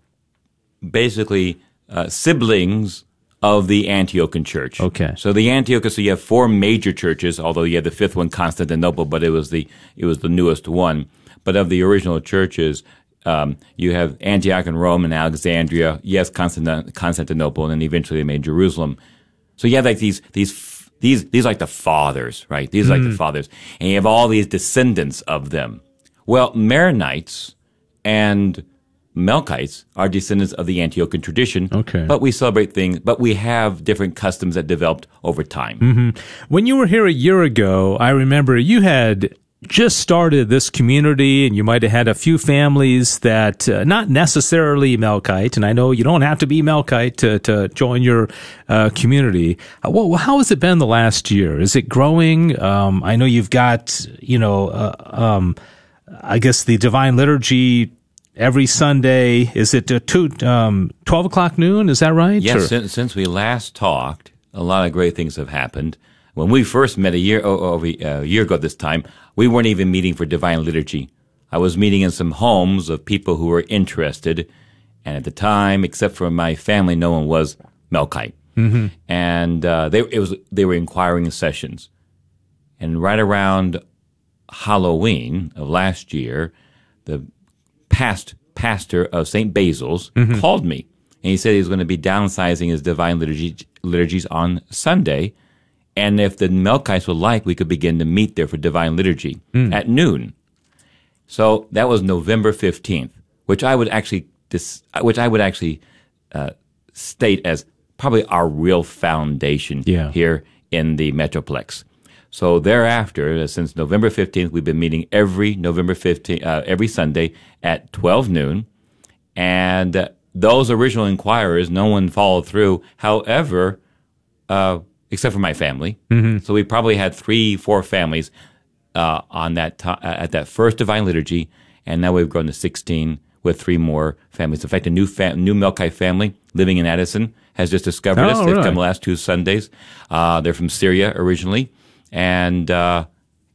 basically uh, siblings of the Antiochian Church. Okay. So the Antioch, so you have four major churches, although you had the fifth one, Constantinople, but it was the it was the newest one. But of the original churches, um, you have Antioch and Rome and Alexandria, yes, Constantinople, and then eventually they made Jerusalem. So you have like these these these these are like the fathers, right? These are like the hmm. fathers, and you have all these descendants of them. Well, Maronites and Melkites are descendants of the Antiochian tradition. Okay. But we celebrate things, but we have different customs that developed over time. Mm-hmm. When you were here a year ago, I remember you had just started this community and you might have had a few families that uh, not necessarily Melkite, and I know you don't have to be Melkite to, to join your uh, community. Uh, well, how has it been the last year? Is it growing? Um, I know you've got, you know, uh, um, I guess the Divine Liturgy every Sunday. Is it two, um, 12 o'clock noon? Is that right? Yes, since, since we last talked, a lot of great things have happened. When we first met a year, oh, oh, a year ago this time, we weren't even meeting for divine liturgy. I was meeting in some homes of people who were interested. And at the time, except for my family, no one was Melkite. Mm-hmm. And uh, they, it was, they were inquiring sessions. And right around Halloween of last year, the past pastor of St. Basil's mm-hmm. called me. And he said he was going to be downsizing his divine liturgy, liturgies on Sunday and if the Melkites would like, we could begin to meet there for divine liturgy mm. at noon. So that was November 15th, which I would actually, dis- which I would actually uh, state as probably our real foundation yeah. here in the Metroplex. So thereafter, since November 15th, we've been meeting every November 15th, uh, every Sunday at 12 noon. And uh, those original inquirers, no one followed through. However, uh, except for my family. Mm-hmm. So we probably had three, four families uh, on that to- uh, at that first divine liturgy, and now we've grown to sixteen with three more families. In fact, a new fam- new Melkite family living in Addison has just discovered oh, us. They've come the last two Sundays. Uh, they're from Syria originally, and uh,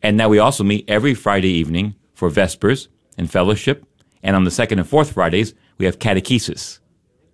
and now we also meet every Friday evening for Vespers and fellowship, and on the second and fourth Fridays we have catechesis,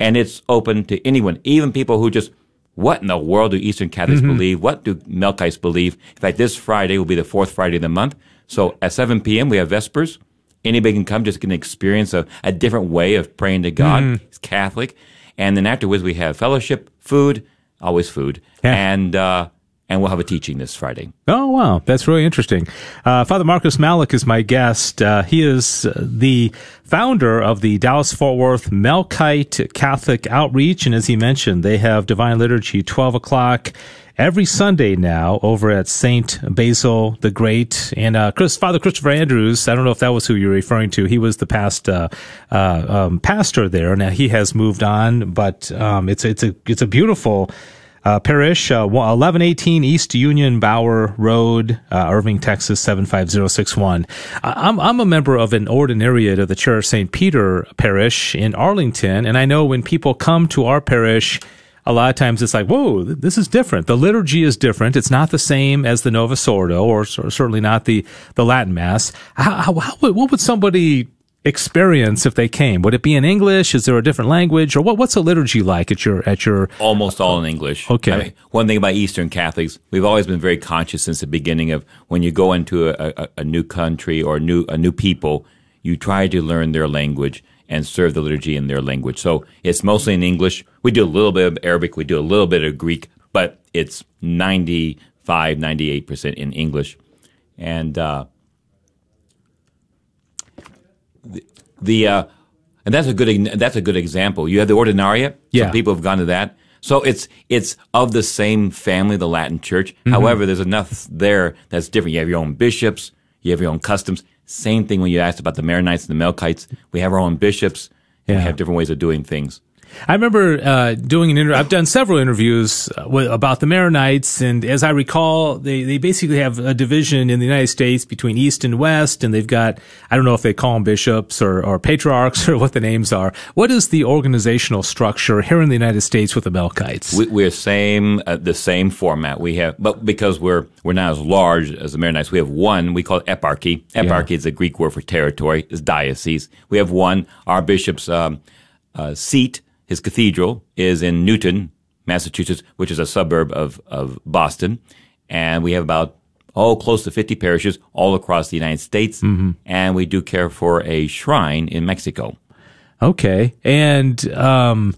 and it's open to anyone, even people who just what in the world do Eastern Catholics mm-hmm. believe? What do Melkites believe? In fact, this Friday will be the fourth Friday of the month. So at 7 p.m., we have Vespers. Anybody can come, just get an experience of a different way of praying to God. Mm-hmm. It's Catholic. And then afterwards, we have fellowship, food, always food, yeah. and uh, and we'll have a teaching this Friday. Oh, wow. That's really interesting. Uh, Father Marcus Malik is my guest. Uh, he is uh, the founder of the Dallas Fort Worth Melkite Catholic Outreach. And as he mentioned, they have Divine Liturgy 12 o'clock every Sunday now over at St. Basil the Great. And uh, Chris, Father Christopher Andrews, I don't know if that was who you're referring to. He was the past uh, uh, um, pastor there. Now he has moved on, but um, it's, it's, a, it's a beautiful uh, parish, uh, 1118 East Union Bower Road, uh, Irving, Texas, 75061. I'm, I'm a member of an ordinariate of the Church St. Peter Parish in Arlington, and I know when people come to our parish, a lot of times it's like, whoa, this is different. The liturgy is different. It's not the same as the Novus Ordo, or, or certainly not the, the Latin Mass. How, how, how, what would somebody experience if they came? Would it be in English? Is there a different language, or what, what's a liturgy like at your at your? Almost all in English. Okay. I mean, one thing about Eastern Catholics, we've always been very conscious since the beginning of when you go into a, a, a new country or a new a new people, you try to learn their language and serve the liturgy in their language. So it's mostly in English. We do a little bit of Arabic, we do a little bit of Greek, but it's 95, 98% in English. And uh, the uh, and that's a good that's a good example. You have the Ordinariate. Yeah, Some people have gone to that. So it's it's of the same family, the Latin Church. Mm-hmm. However, there's enough there that's different. You have your own bishops. You have your own customs. Same thing when you asked about the Maronites and the Melkites. We have our own bishops. Yeah. We have different ways of doing things. I remember uh, doing an interview. I've done several interviews uh, with, about the Maronites, and as I recall, they, they basically have a division in the United States between East and West, and they've got I don't know if they call them bishops or, or patriarchs or what the names are. What is the organizational structure here in the United States with the Melkites? We, are same uh, the same format. We have, but because we're we're not as large as the Maronites, we have one. We call it eparchy. Eparchy yeah. is a Greek word for territory. Is diocese. We have one. Our bishop's um, uh, seat his cathedral is in Newton, Massachusetts, which is a suburb of, of Boston. And we have about, oh, close to 50 parishes all across the United States. Mm-hmm. And we do care for a shrine in Mexico. Okay. And, um,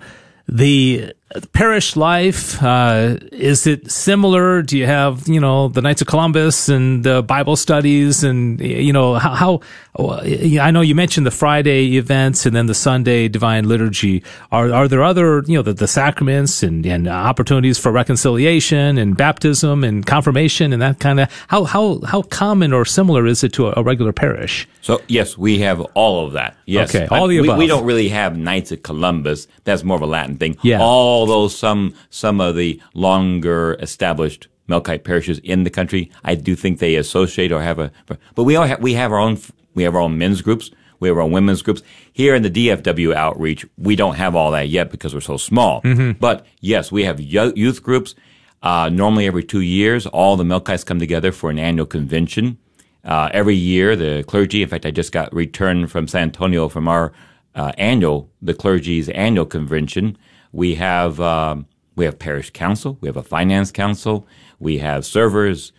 the parish life uh, is it similar do you have you know the knights of columbus and the bible studies and you know how, how Oh, uh, i know you mentioned the friday events and then the sunday divine liturgy. Are are there other you know the, the sacraments and, and opportunities for reconciliation and baptism and confirmation and that kind of how how how common or similar is it to a, a, regular parish? So yes we have all of that. Yes. Okay all the above. We, we don't really have knights of columbus. That's more of a latin thing. Yeah. Although some some of the longer established Melkite parishes in the country, I do think they associate or have a. But we all have, we have our own we have our own men's groups. We have our own women's groups here in the DFW outreach. We don't have all that yet because we're so small. Mm-hmm. But yes, we have youth groups. Uh, normally, every two years, all the Melkites come together for an annual convention. Uh, every year, the clergy. In fact, I just got returned from San Antonio from our uh, annual, the clergy's annual convention. We have um, we have parish council. We have a finance council. We have servers.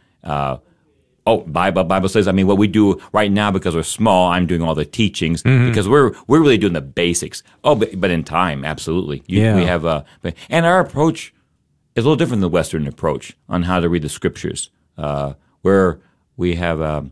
Oh, Bible Bible says. I mean, what we do right now because we're small. I'm doing all the teachings mm-hmm. because we're we're really doing the basics. Oh, but, but in time, absolutely. You, yeah. We have a and our approach is a little different than the Western approach on how to read the scriptures. Uh, where we have a,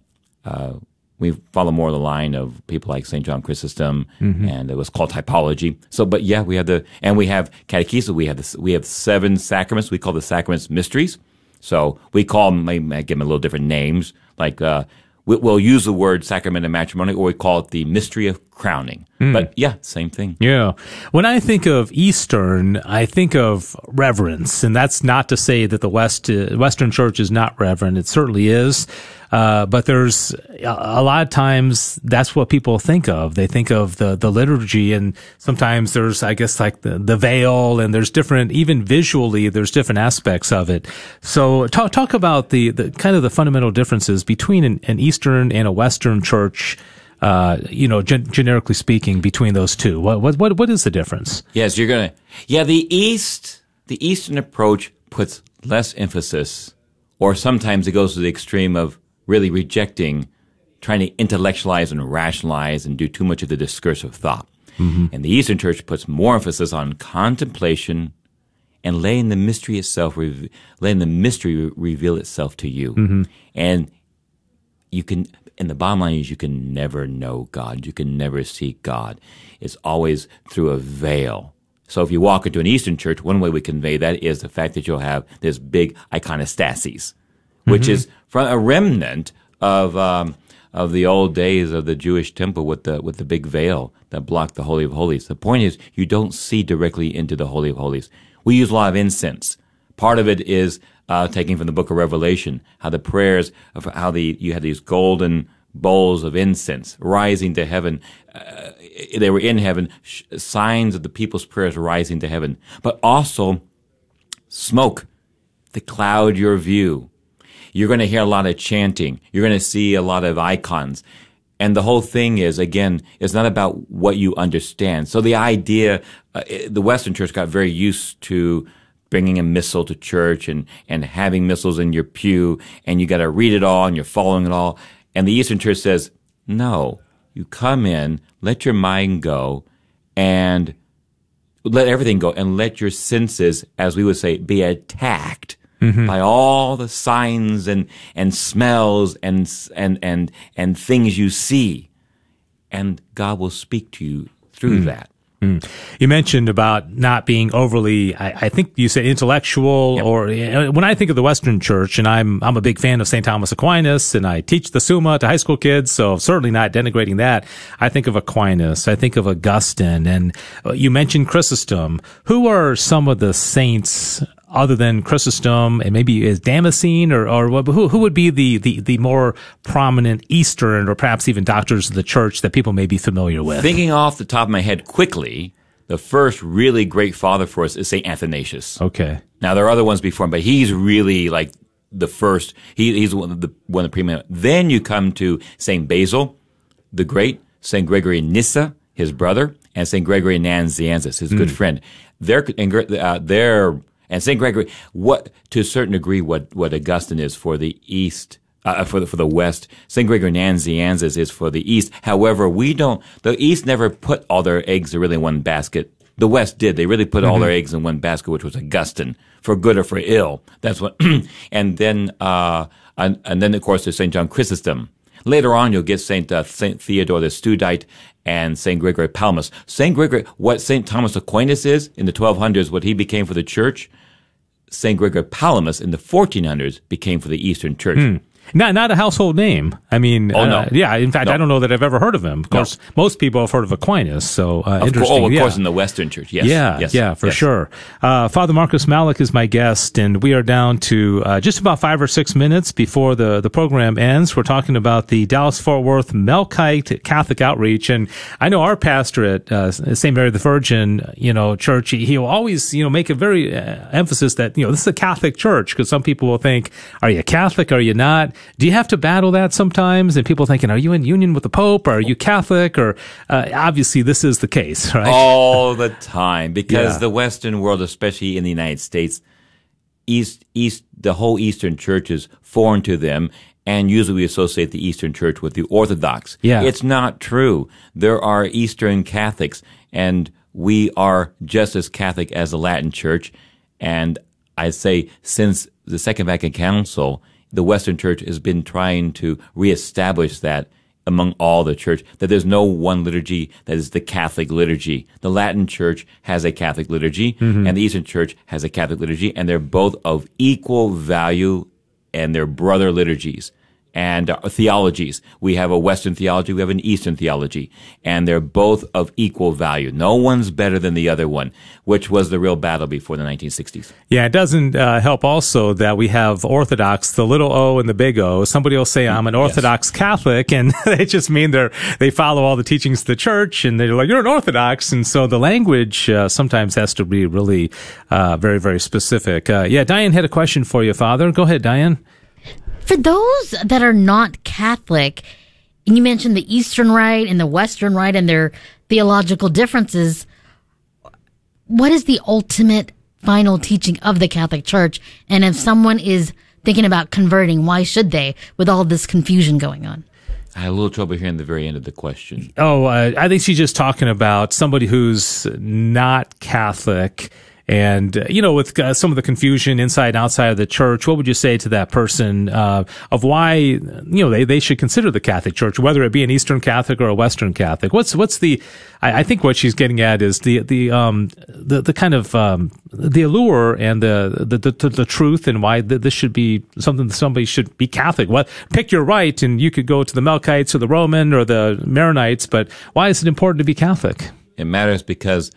uh, we follow more the line of people like St. John Chrysostom, mm-hmm. and it was called typology. So, but yeah, we have the, and we have catechesis. We have this, we have seven sacraments. We call the sacraments mysteries. So we call them, I give them a little different names, like, uh, we'll use the word sacrament of matrimony, or we call it the mystery of crowning. Mm. But yeah, same thing. Yeah. When I think of Eastern, I think of reverence, and that's not to say that the West uh, Western Church is not reverent. It certainly is. Uh, but there's a, lot of times that's what people think of. They think of the, the liturgy and sometimes there's, I guess, like the, the veil and there's different, even visually, there's different aspects of it. So talk, talk about the, the kind of the fundamental differences between an, an Eastern and a Western church. Uh, you know, gen- generically speaking, between those two, what what what is the difference? Yes, you're gonna. Yeah, the East, the Eastern approach puts less emphasis, or sometimes it goes to the extreme of really rejecting trying to intellectualize and rationalize and do too much of the discursive thought. Mm-hmm. And the Eastern Church puts more emphasis on contemplation and letting the mystery itself, letting the mystery reveal itself to you. Mm-hmm. And you can, and the bottom line is you can never know God. You can never see God. It's always through a veil. So if you walk into an Eastern church, one way we convey that is the fact that you'll have this big iconostasis, which mm-hmm. is from a remnant of um, of the old days of the Jewish temple with the with the big veil that blocked the Holy of Holies. The point is you don't see directly into the Holy of Holies. We use a lot of incense. Part of it is uh, taking from the Book of Revelation, how the prayers of how the you had these golden bowls of incense rising to heaven. Uh, they were in heaven, sh- signs of the people's prayers rising to heaven, but also smoke to cloud your view. You're going to hear a lot of chanting. You're going to see a lot of icons. And the whole thing is, again, it's not about what you understand. So the idea, uh, the Western church got very used to bringing a missal to church and, and having missals in your pew and you got to read it all and you're following it all. And the Eastern church says, no, you come in, let your mind go and let everything go and let your senses, as we would say, be attacked mm-hmm. by all the signs and, and smells and, and, and, and things you see. And God will speak to you through mm. that. Mm. You mentioned about not being overly, I, I think you said intellectual, yep. or when I think of the Western Church, and I'm I'm a big fan of St. Thomas Aquinas, and I teach the Summa to high school kids, so certainly not denigrating that. I think of Aquinas, I think of Augustine, and uh, you mentioned Chrysostom. Who are some of the saints other than Chrysostom and maybe is Damascene or, or who, who would be the, the, the more prominent Eastern or perhaps even doctors of the church that people may be familiar with? Thinking off the top of my head quickly, the first really great father for us is St. Athanasius. Okay. Now there are other ones before him, but he's really like the first. He, he's one of the, one of the preeminent. Then you come to St. Basil, the great, St. Gregory Nyssa, his brother, and St. Gregory Nazianzus, his mm. good friend. They're, uh, they're and St. Gregory, what, to a certain degree, what, what Augustine is for the East, uh, for the, for the West, St. Gregory Nazianzus is for the East. However, we don't, the East never put all their eggs in really in one basket. The West did. They really put mm-hmm. all their eggs in one basket, which was Augustine, for good or for ill. That's what, and then, uh, and, and then of course there's St. John Chrysostom. Later on, you'll get Saint uh, Saint Theodore the Studite and Saint Gregory Palamas. Saint Gregory, what Saint Thomas Aquinas is in the 1200s, what he became for the church, St. Gregory Palamas in the 1400s became for the Eastern Church. Hmm. Not not a household name. I mean, oh, no. Uh, yeah. In fact, no. I don't know that I've ever heard of him. Of course, no. most people have heard of Aquinas. So uh, of interesting. Co- oh, of yeah. course, in the Western Church. Yes. Yeah. Yes. Yeah. For yes. sure. Uh, Father Marcus Malik is my guest, and we are down to uh, just about five or six minutes before the the program ends. We're talking about the Dallas Fort Worth Melkite Catholic Outreach, and I know our pastor at uh, St. Mary the Virgin, you know, church. He, will always, you know, make a very uh, emphasis that you know this is a Catholic church because some people will think, "Are you Catholic? Are you not? Do you have to battle?" that sometimes, and people thinking, "Are you in union with the Pope? Or are you Catholic?" Or uh, obviously, this is the case, right? All the time, because yeah. the Western world, especially in the United States, East East the whole Eastern Church is foreign to them, and usually we associate the Eastern Church with the Orthodox. Yeah. It's not true. There are Eastern Catholics, and we are just as Catholic as the Latin Church. And I say since the Second Vatican Council, the Western Church has been trying to reestablish that among all the church, that there's no one liturgy that is the Catholic liturgy. The Latin Church has a Catholic liturgy, mm-hmm. and the Eastern Church has a Catholic liturgy, and they're both of equal value, and they're brother liturgies and uh, theologies. We have a Western theology, we have an Eastern theology, and they're both of equal value. No one's better than the other one, which was the real battle before the 1960s. Yeah, it doesn't uh, help also that we have Orthodox, the little O and the big O. Somebody will say, I'm an Orthodox yes. Catholic, and they just mean they're, they follow all the teachings of the church, and they're like, you're an Orthodox. And so the language uh, sometimes has to be really uh, very, very specific. Uh, yeah, Diane had a question for you, Father. Go ahead, Diane. For those that are not Catholic, and you mentioned the Eastern Rite and the Western Rite and their theological differences, what is the ultimate final teaching of the Catholic Church? And if someone is thinking about converting, why should they with all this confusion going on? I had a little trouble hearing the very end of the question. Oh, uh, I think she's just talking about somebody who's not Catholic And, uh, you know, with uh, some of the confusion inside and outside of the church, what would you say to that person uh, of why, you know, they, they should consider the Catholic Church, whether it be an Eastern Catholic or a Western Catholic? What's, what's the, I, I think what she's getting at is the, the, um, the, the kind of, um, the allure and the, the, the, the truth and why this should be something that somebody should be Catholic. What, pick your right and you could go to the Melkites or the Roman or the Maronites, but why is it important to be Catholic? It matters because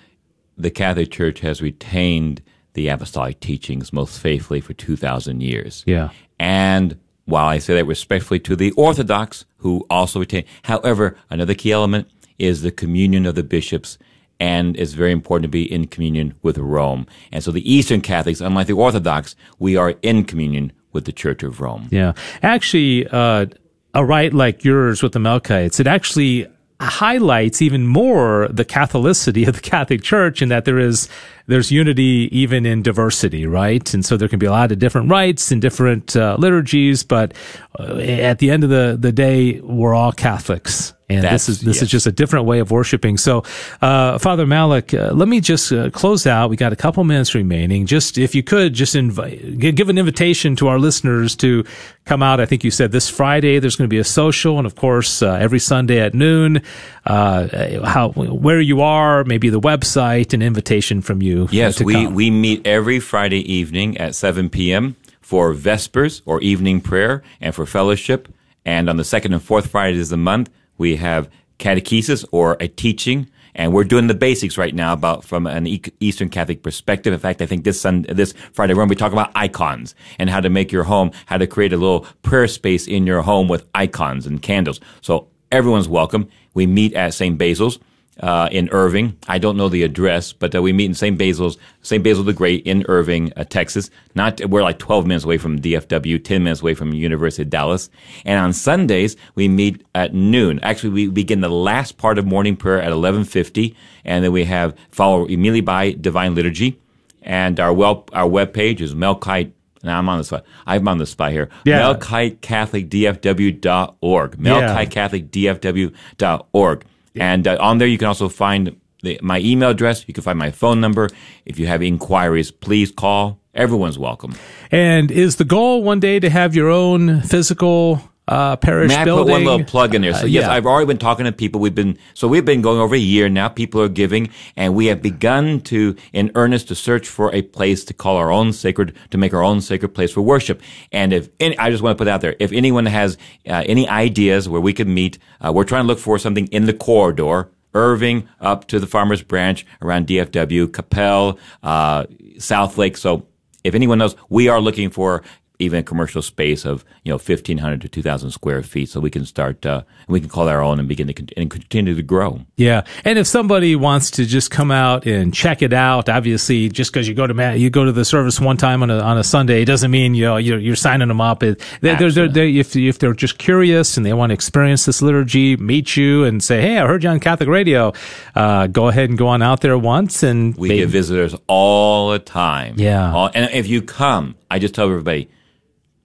the Catholic Church has retained the apostolic teachings most faithfully for 2,000 years. Yeah. And while I say that respectfully to the Orthodox, who also retain, however, another key element is the communion of the bishops and it's very important to be in communion with Rome. And so the Eastern Catholics, unlike the Orthodox, we are in communion with the Church of Rome. Yeah. Actually, uh, a rite like yours with the Melkites, it actually highlights even more the Catholicity of the Catholic Church in that there is there's unity even in diversity, right? And so there can be a lot of different rites and different uh, liturgies, but uh, at the end of the, the day, we're all Catholics. And That's- this is this yes. is just a different way of worshiping. So, uh, Father Malik, uh, let me just uh, close out. We got a couple minutes remaining. Just if you could, just invite, give an invitation to our listeners to come out. I think you said this Friday there's going to be a social, and of course uh, every Sunday at noon. Uh, how where you are, maybe the website, an invitation from you. Yes, to we, come. we meet every Friday evening at 7 p.m. for Vespers or evening prayer and for fellowship. And on the second and fourth Fridays of the month, we have catechesis or a teaching. And we're doing the basics right now about from an Eastern Catholic perspective. In fact, I think this Sunday, this Friday we're going to be talking about icons and how to make your home, how to create a little prayer space in your home with icons and candles. So everyone's welcome. We meet at St. Basil's uh, in Irving. I don't know the address, but uh, we meet in St. Basil's, St. Basil the Great in Irving, uh, Texas. Not we're like 12 minutes away from DFW, 10 minutes away from the University of Dallas. And on Sundays we meet at noon. Actually, we begin the last part of morning prayer at 11:50, and then we have follow immediately by divine liturgy. And our well our web page is Melkite. Now I'm on the spot. I'm on the spot here. Yeah. MelkiteCatholicDFW.org. Yeah. And uh, on there, you can also find the, my email address. You can find my phone number. If you have inquiries, please call. Everyone's welcome. And is the goal one day to have your own physical uh, parish May I building? put one little plug in there? So Uh, yes, yeah. I've already been talking to people. We've been so we've been going over a year now. People are giving, and we have begun to, in earnest, to search for a place to call our own sacred, to make our own sacred place for worship. And if any, I just want to put out there, if anyone has uh, any ideas where we could meet, uh, we're trying to look for something in the corridor. Irving up to the Farmers Branch around DFW, Coppell, uh, South Lake. So if anyone knows, we are looking for even a commercial space of you know fifteen hundred to two thousand square feet, so we can start uh, we can call our own and begin to con- and continue to grow. Yeah, and if somebody wants to just come out and check it out, obviously, just because you go to you go to the service one time on a on a Sunday, it doesn't mean you know you're, you're signing them up. It, they're, they're, they're, they if if they're just curious and they want to experience this liturgy, meet you and say, "Hey, I heard you on Catholic radio." Uh, go ahead and go on out there once, and We maybe- get visitors all the time. Yeah. All- and if you come, I just tell everybody,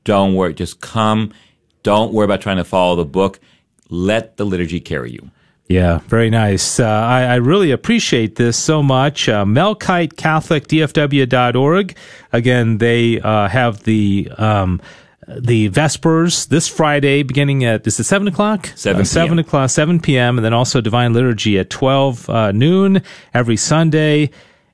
don't worry, just come. Don't worry about trying to follow the book. Let the liturgy carry you. Yeah, very nice. Uh, I, I really appreciate this so much. Uh, MelkiteCatholicDFW.org. Again, they uh, have the um, the Vespers this Friday, beginning at is it seven o'clock? 7 Uh, seven p.m. o'clock, seven p.m., and then also Divine Liturgy at twelve uh, noon every Sunday.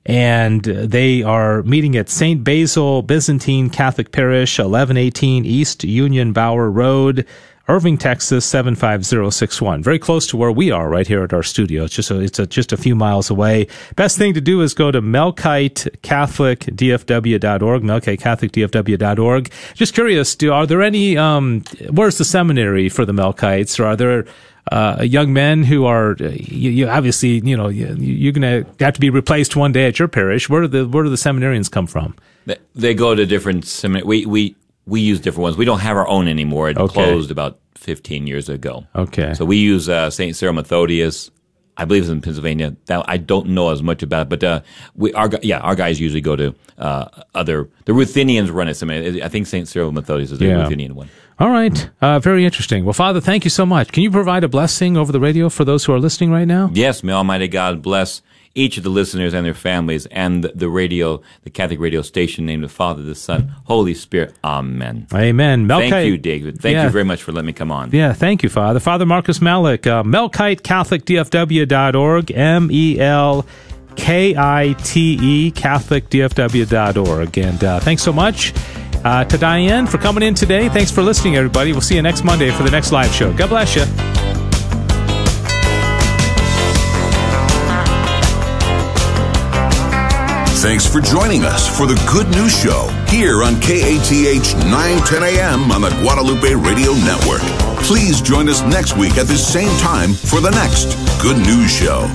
And they are meeting at St. Basil Byzantine Catholic Parish, 1118 East Union Bower Road, Irving, Texas 75061. Very close to where we are right here at our studio. It's just a, it's a, just a few miles away. Best thing to do is go to melkitecatholicdfw.org, melkitecatholicdfw.org. Just curious, do, are there any, um, where's the seminary for the Melkites? Or are there, uh, young men who are, uh, you, you obviously, you know, you, you're going to have to be replaced one day at your parish. Where do the, where do the seminarians come from? They, go to different seminary. We, we, we use different ones. We don't have our own anymore. It Okay. closed about 15 years ago. Okay. So we use uh, St. Cyril Methodius. I believe it's in Pennsylvania. That, I don't know as much about it, but uh, we, our, yeah, our guys usually go to uh, other. The Ruthenians run a seminary. I think St. Cyril Methodius is the Yeah. Ruthenian one. All right. Uh, very interesting. Well, Father, thank you so much. Can you provide a blessing over the radio for those who are listening right now? Yes, may Almighty God bless each of the listeners and their families and the, radio, the Catholic radio station named the Father, the Son, Holy Spirit. Amen. Amen. Melkite, Thank you, David. Thank Yeah. you very much for letting me come on. Yeah, thank you, Father. Father Marcus Malik, uh, melkitecatholicdfw.org, M E L K I T E, catholicdfw.org. And uh, thanks so much uh, to Diane for coming in today. Thanks for listening, everybody. We'll see you next Monday for the next live show. God bless you. Thanks for joining us for the Good News Show here on KATH 910 AM on the Guadalupe Radio Network. Please join us next week at the same time for the next Good News Show.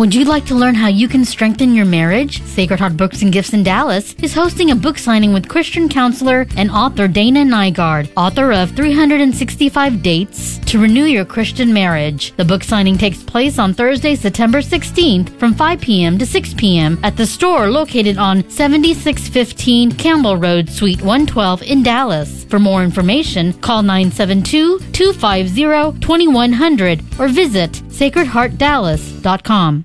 Would you like to learn how you can strengthen your marriage? Sacred Heart Books and Gifts in Dallas is hosting a book signing with Christian counselor and author Dana Nygaard, author of 365 Dates to Renew Your Christian Marriage. The book signing takes place on Thursday, September 16th from 5 p.m. to 6 p.m. at the store located on 7615 Campbell Road, Suite 112 in Dallas. For more information, call 972-250-2100 or visit sacredheartdallas.com.